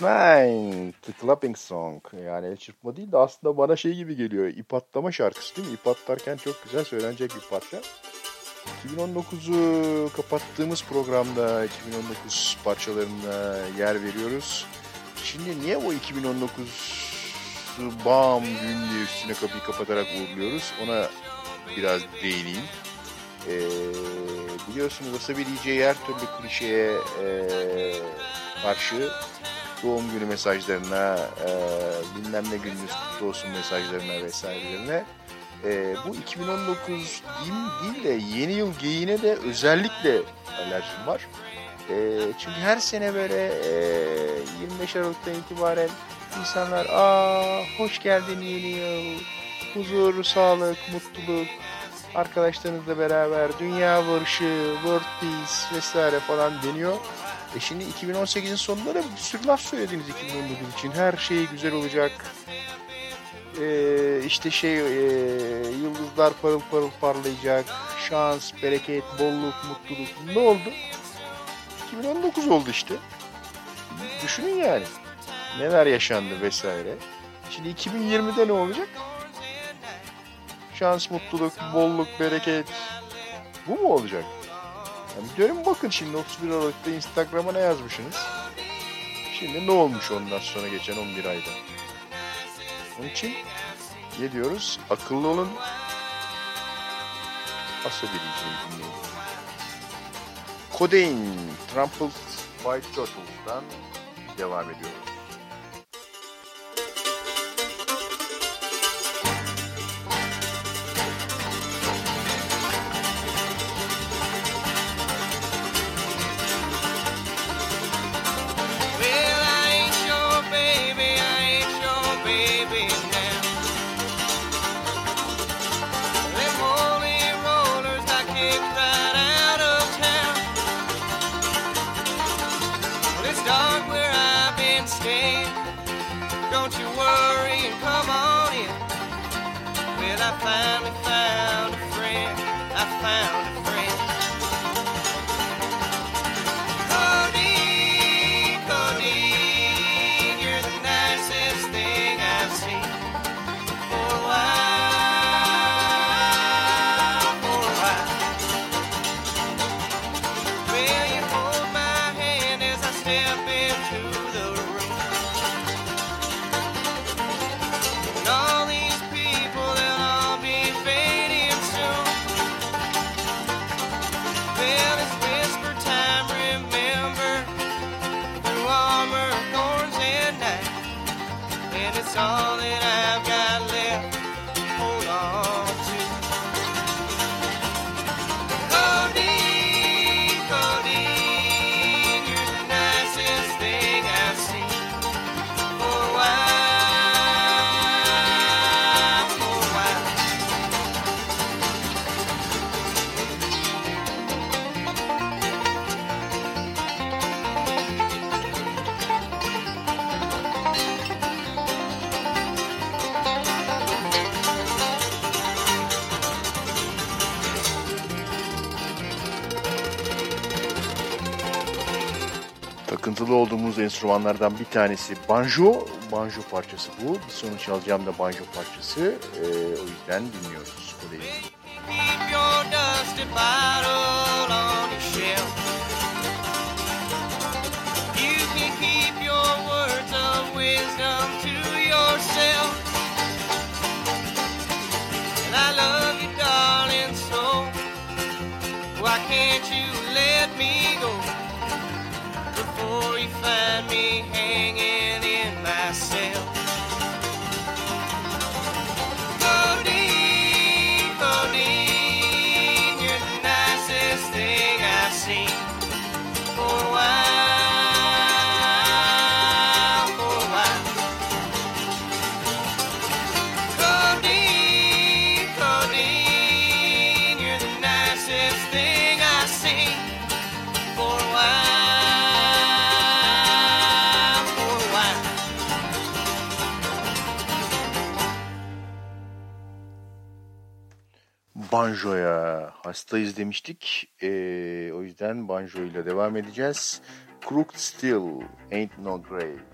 Speaker 23: 369 The Clapping Song. Yani el çırpma değil de aslında bana şey gibi geliyor. İp atlama şarkısı değil mi? İp atlarken çok güzel söylenecek bir parça. 2019'u kapattığımız programda 2019 parçalarına yer veriyoruz. Şimdi niye o 2019'u bam gün üstüne kapıyı kapatarak uğurluyoruz? Ona biraz değineyim. Ee, biliyorsunuz Wasabi DJ her türlü klişeye ee, karşı doğum günü mesajlarına, e, bilmem ne gününüz kutlu olsun mesajlarına vesairelerine e, bu 2019 değil, değil de yeni yıl geyiğine de özellikle alerjim var. E, çünkü her sene böyle e, 25 Aralık'tan itibaren insanlar aa hoş geldin yeni yıl, huzur, sağlık, mutluluk, arkadaşlarınızla beraber dünya barışı, world peace vesaire falan deniyor. E şimdi 2018'in sonunda da bir sürü laf söylediniz 2019 için. Her şey güzel olacak. Ee, işte şey e, yıldızlar parıl parıl parlayacak.
Speaker 8: Şans, bereket, bolluk, mutluluk. Ne oldu? 2019 oldu işte. Düşünün yani. Neler yaşandı vesaire. Şimdi 2020'de ne olacak? Şans, mutluluk, bolluk, bereket. Bu mu olacak? Yani diyorum bakın şimdi 31 Aralık'ta Instagram'a ne yazmışsınız? Şimdi ne olmuş ondan sonra geçen 11 ayda? Onun için ne diyoruz? Akıllı olun. Asıl bileceği dinleyin. Codeine, Trampled White Turtles'dan devam ediyoruz. bağlı olduğumuz enstrümanlardan bir tanesi banjo. Banjo parçası bu. Bir sonra çalacağım da banjo parçası. Ee, o yüzden dinliyoruz.
Speaker 24: Koleji.
Speaker 8: Banjo'ya hastayız demiştik. Ee, o yüzden Banjo ile devam edeceğiz. Crooked Steel, Ain't No Grave.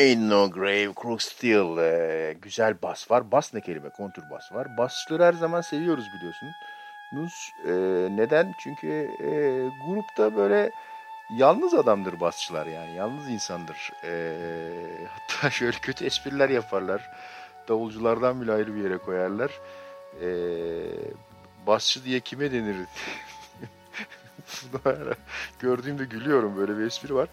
Speaker 25: Ain't No Grave,
Speaker 5: Crook Steel. Ee, güzel bas var. Bas ne kelime? Kontrbas var. Basçıları her zaman seviyoruz biliyorsunuz. Ee, neden? Çünkü e, grupta böyle yalnız adamdır basçılar yani. Yalnız insandır. Ee, hatta şöyle kötü espriler yaparlar. Davulculardan bile ayrı bir yere koyarlar. Ee, basçı diye kime denir? Gördüğümde gülüyorum. Böyle bir espri var.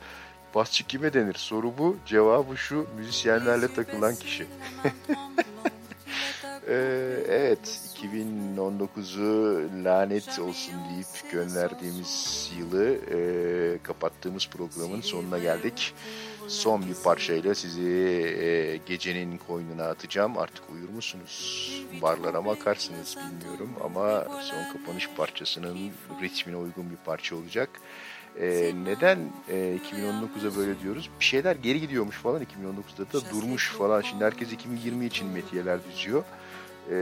Speaker 5: Basçı kime denir? Soru bu. Cevabı şu. Müzisyenlerle takılan kişi. Ee, evet. 2019'u lanet olsun deyip gönderdiğimiz yılı e, kapattığımız programın sonuna geldik. Son bir parçayla sizi e, gecenin koynuna atacağım. Artık uyur musunuz? Barlara mı akarsınız bilmiyorum ama son kapanış parçasının ritmine uygun bir parça olacak. Ee, neden e, 2019'a böyle diyoruz? Bir şeyler geri gidiyormuş falan 2019'da da durmuş falan. Şimdi herkes 2020 için metiyeler düzüyor. Ee,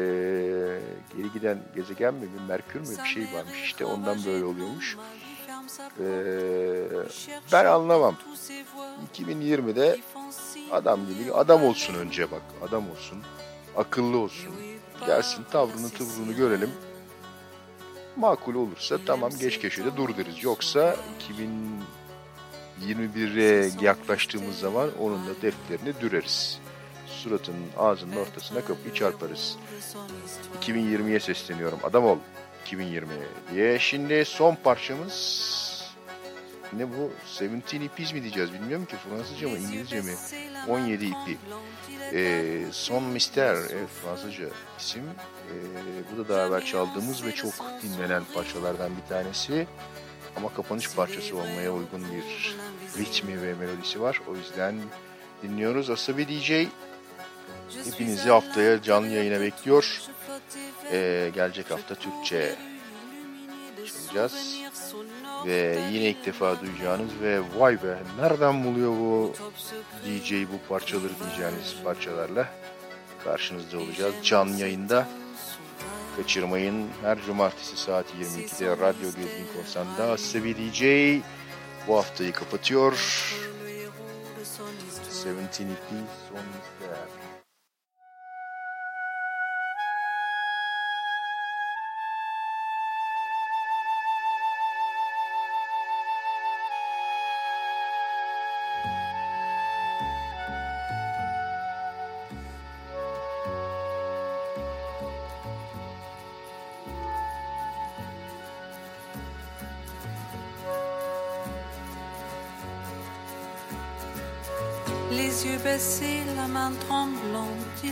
Speaker 5: geri giden gezegen mi, bir Merkür mü bir şey varmış işte ondan böyle oluyormuş. Ee, ben anlamam. 2020'de adam gibi adam olsun önce bak adam olsun akıllı olsun gelsin tavrını tıvrını görelim makul olursa tamam geç köşede dur deriz. Yoksa 2021'e yaklaştığımız zaman onun da defterini düreriz. Suratının ağzının ortasına kapıyı çarparız. 2020'ye sesleniyorum. Adam ol. 2020 diye. Şimdi son parçamız ne bu? 17 EP's mi diyeceğiz bilmiyorum ki Fransızca mı İngilizce mi? 17 EP. Ee, Son Mister evet, Fransızca isim. Ee, bu da daha evvel çaldığımız ve çok dinlenen parçalardan bir tanesi. Ama kapanış parçası olmaya uygun bir ritmi ve melodisi var. O yüzden dinliyoruz. Asabi DJ hepinizi haftaya canlı yayına bekliyor. Ee, gelecek hafta Türkçe çalacağız. Ve yine ilk defa duyacağınız ve vay be nereden buluyor bu DJ bu parçaları diyeceğiniz parçalarla karşınızda olacağız. Canlı yayında kaçırmayın. Her cumartesi saat 22'de Radyo Gezgin Korsan'da Sevi DJ bu haftayı kapatıyor. 17 EP son listeler.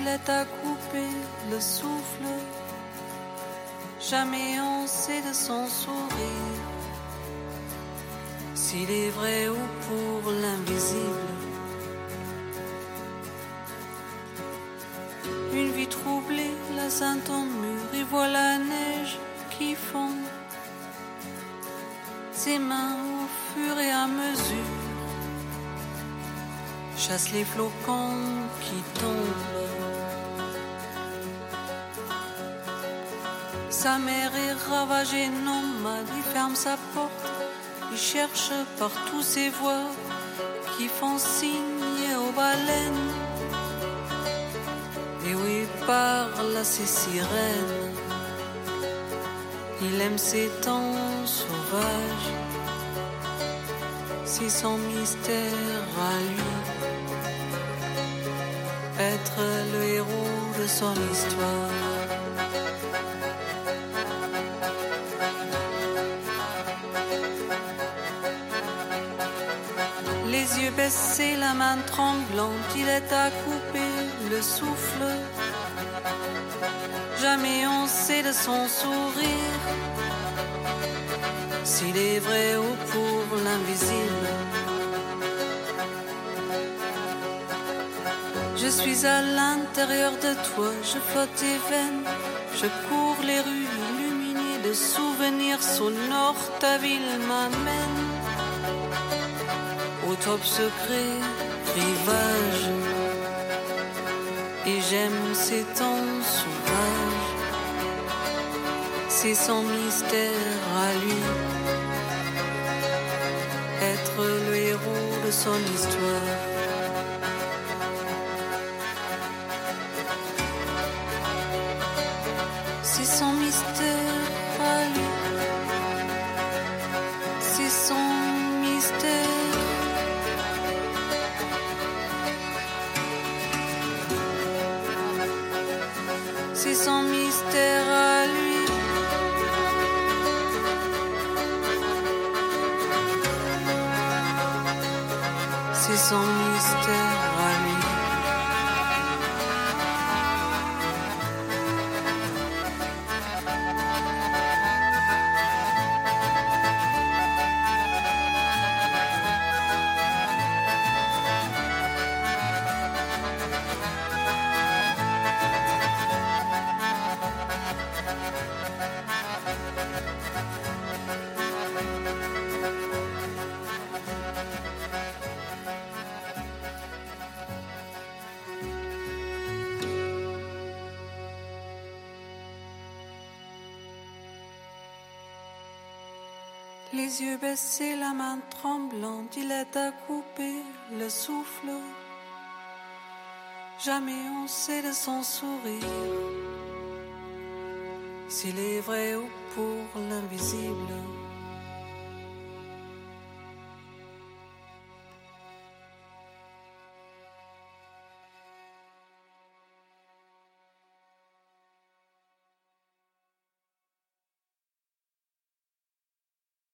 Speaker 26: Il est à couper le souffle. Jamais on sait de son sourire s'il est vrai ou pour l'invisible. Une vie troublée, la sainte en mur, et voit la neige qui fond. Ses mains au fur et à mesure chasse les flocons qui tombent. Sa mère est ravagée, nomade, il ferme sa porte, il cherche par tous ses voies qui font signe aux baleines. Et oui, parle à ses sirènes. Il aime ses temps sauvages, c'est son mystère à lui être le héros de son histoire. Baissés, la main tremblante, il est à couper le souffle. Jamais on sait de son sourire s'il est vrai ou pour l'invisible. Je suis à l'intérieur de toi, je flotte tes veines, je cours les rues illuminées de souvenirs sonores, ta ville m'amène top secret, rivage. Et j'aime ces temps sauvages, c'est son mystère à lui, être le héros de son histoire. Baissés, la main tremblante, il est à couper le souffle. Jamais on sait de son sourire s'il est vrai ou pour l'invisible.